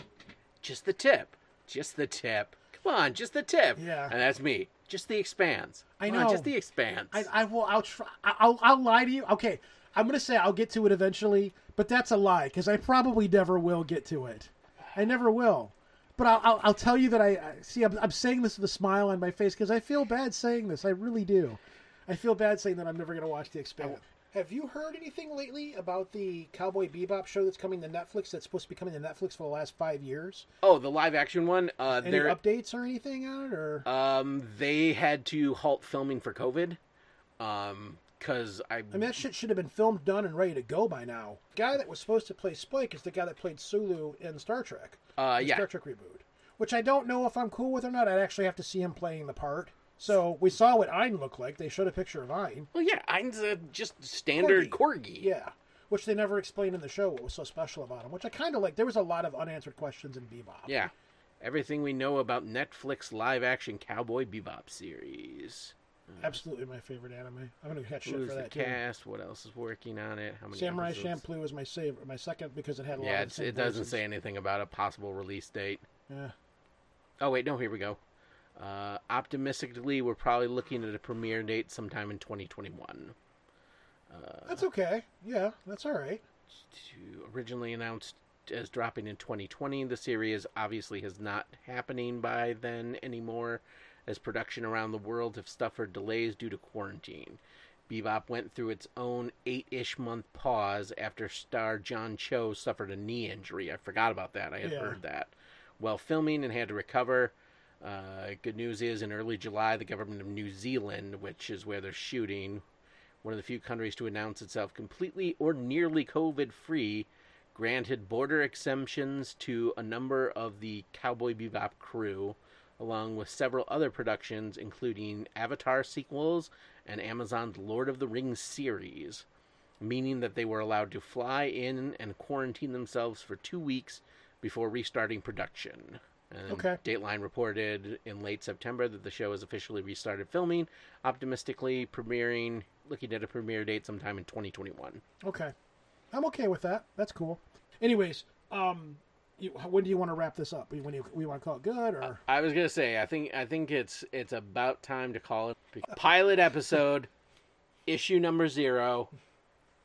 just the tip, just the tip. Come on, just the tip. Yeah. And that's me. Just the expanse. I Come on, know. just the expanse. I, I will. I'll try. I'll I'll lie to you. Okay, I'm gonna say I'll get to it eventually, but that's a lie because I probably never will get to it. I never will. But I'll I'll, I'll tell you that I I- see. I'm, I'm saying this with a smile on my face because I feel bad saying this. I really do. I feel bad saying that I'm never gonna watch the expanse. Have you heard anything lately about the Cowboy Bebop show that's coming to Netflix? That's supposed to be coming to Netflix for the last five years. oh, the live action one. Uh, Any updates or anything on it? Or um, they had to halt filming for COVID. Um, because I I mean, that shit should have been filmed, done, and ready to go by now. The guy that was supposed to play Spike is the guy that played Sulu in Star Trek. Uh, yeah. Star Trek reboot. Which I don't know if I'm cool with or not. I'd actually have to see him playing the part. So we saw what Ein looked like. They showed a picture of Ein. Well, yeah, Ein's a just standard corgi. Yeah. Which they never explained in the show what was so special about him. Which I kind of like. There was a lot of unanswered questions in Bebop. Yeah. Everything we know about Netflix live action Cowboy Bebop series. Uh, Absolutely my favorite anime. I'm gonna catch shit Who's for the that too. cast? What else is working on it? How many Samurai episodes? Champloo is my favorite, my second because it had a lot Yeah, of the it's, it doesn't say anything about a possible release date. Yeah. Oh wait, no, here we go. Uh, optimistically, we're probably looking at a premiere date sometime in 2021. That's okay. Yeah, that's all right. Originally announced as dropping in 2020, the series obviously is not happening by then anymore, as production around the world have suffered delays due to quarantine. Bebop went through its own eight-ish month pause after star John Cho suffered a knee injury. I forgot about that. I had Yeah. heard that. While filming and had to recover. Uh, good news is, in early July, the government of New Zealand, which is where they're shooting, one of the few countries to announce itself completely or nearly COVID free, granted border exemptions to a number of the Cowboy Bebop crew, along with several other productions, including Avatar sequels and Amazon's Lord of the Rings series, meaning that they were allowed to fly in and quarantine themselves for two weeks before restarting production. And Okay. Dateline reported in late September that the show has officially restarted filming, optimistically premiering, looking at a premiere date sometime in 2021. Okay, I'm okay with that. That's cool. Anyways, um, you, when do you want to wrap this up? When you we want to call it good or? I was gonna say, I think I think it's it's about time to call it pilot episode, issue number zero,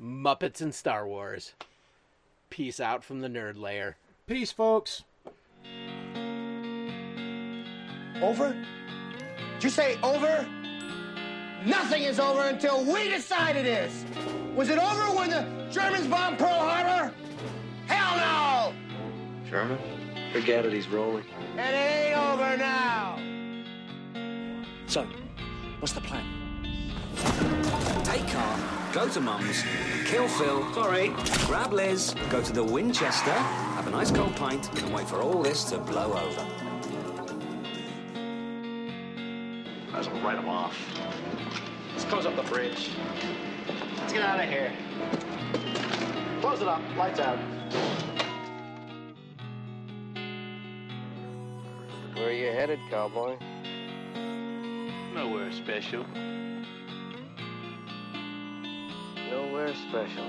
Muppets and Star Wars. Peace out from the nerd layer. Peace, folks. Over? Did you say over? Nothing is over until we decide it is. Was it over when the Germans bombed Pearl Harbor? Hell no! Sherman? Forget it, he's rolling. And it ain't over now. So, what's the plan? Take car, go to Mum's, kill Phil, sorry, grab Liz, go to the Winchester, have a nice cold pint, and wait for all this to blow over. Might as well write him off. Let's close up the bridge. Let's get out of here. Close it up. Lights out. Where are you headed, cowboy? Nowhere special. Nowhere special.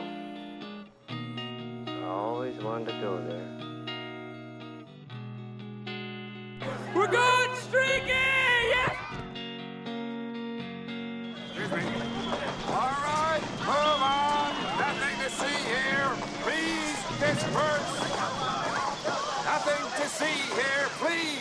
I always wanted to go there. We're going streaky! Excuse me. All right, move on. Nothing to see here. Please disperse. Nothing to see here. Please.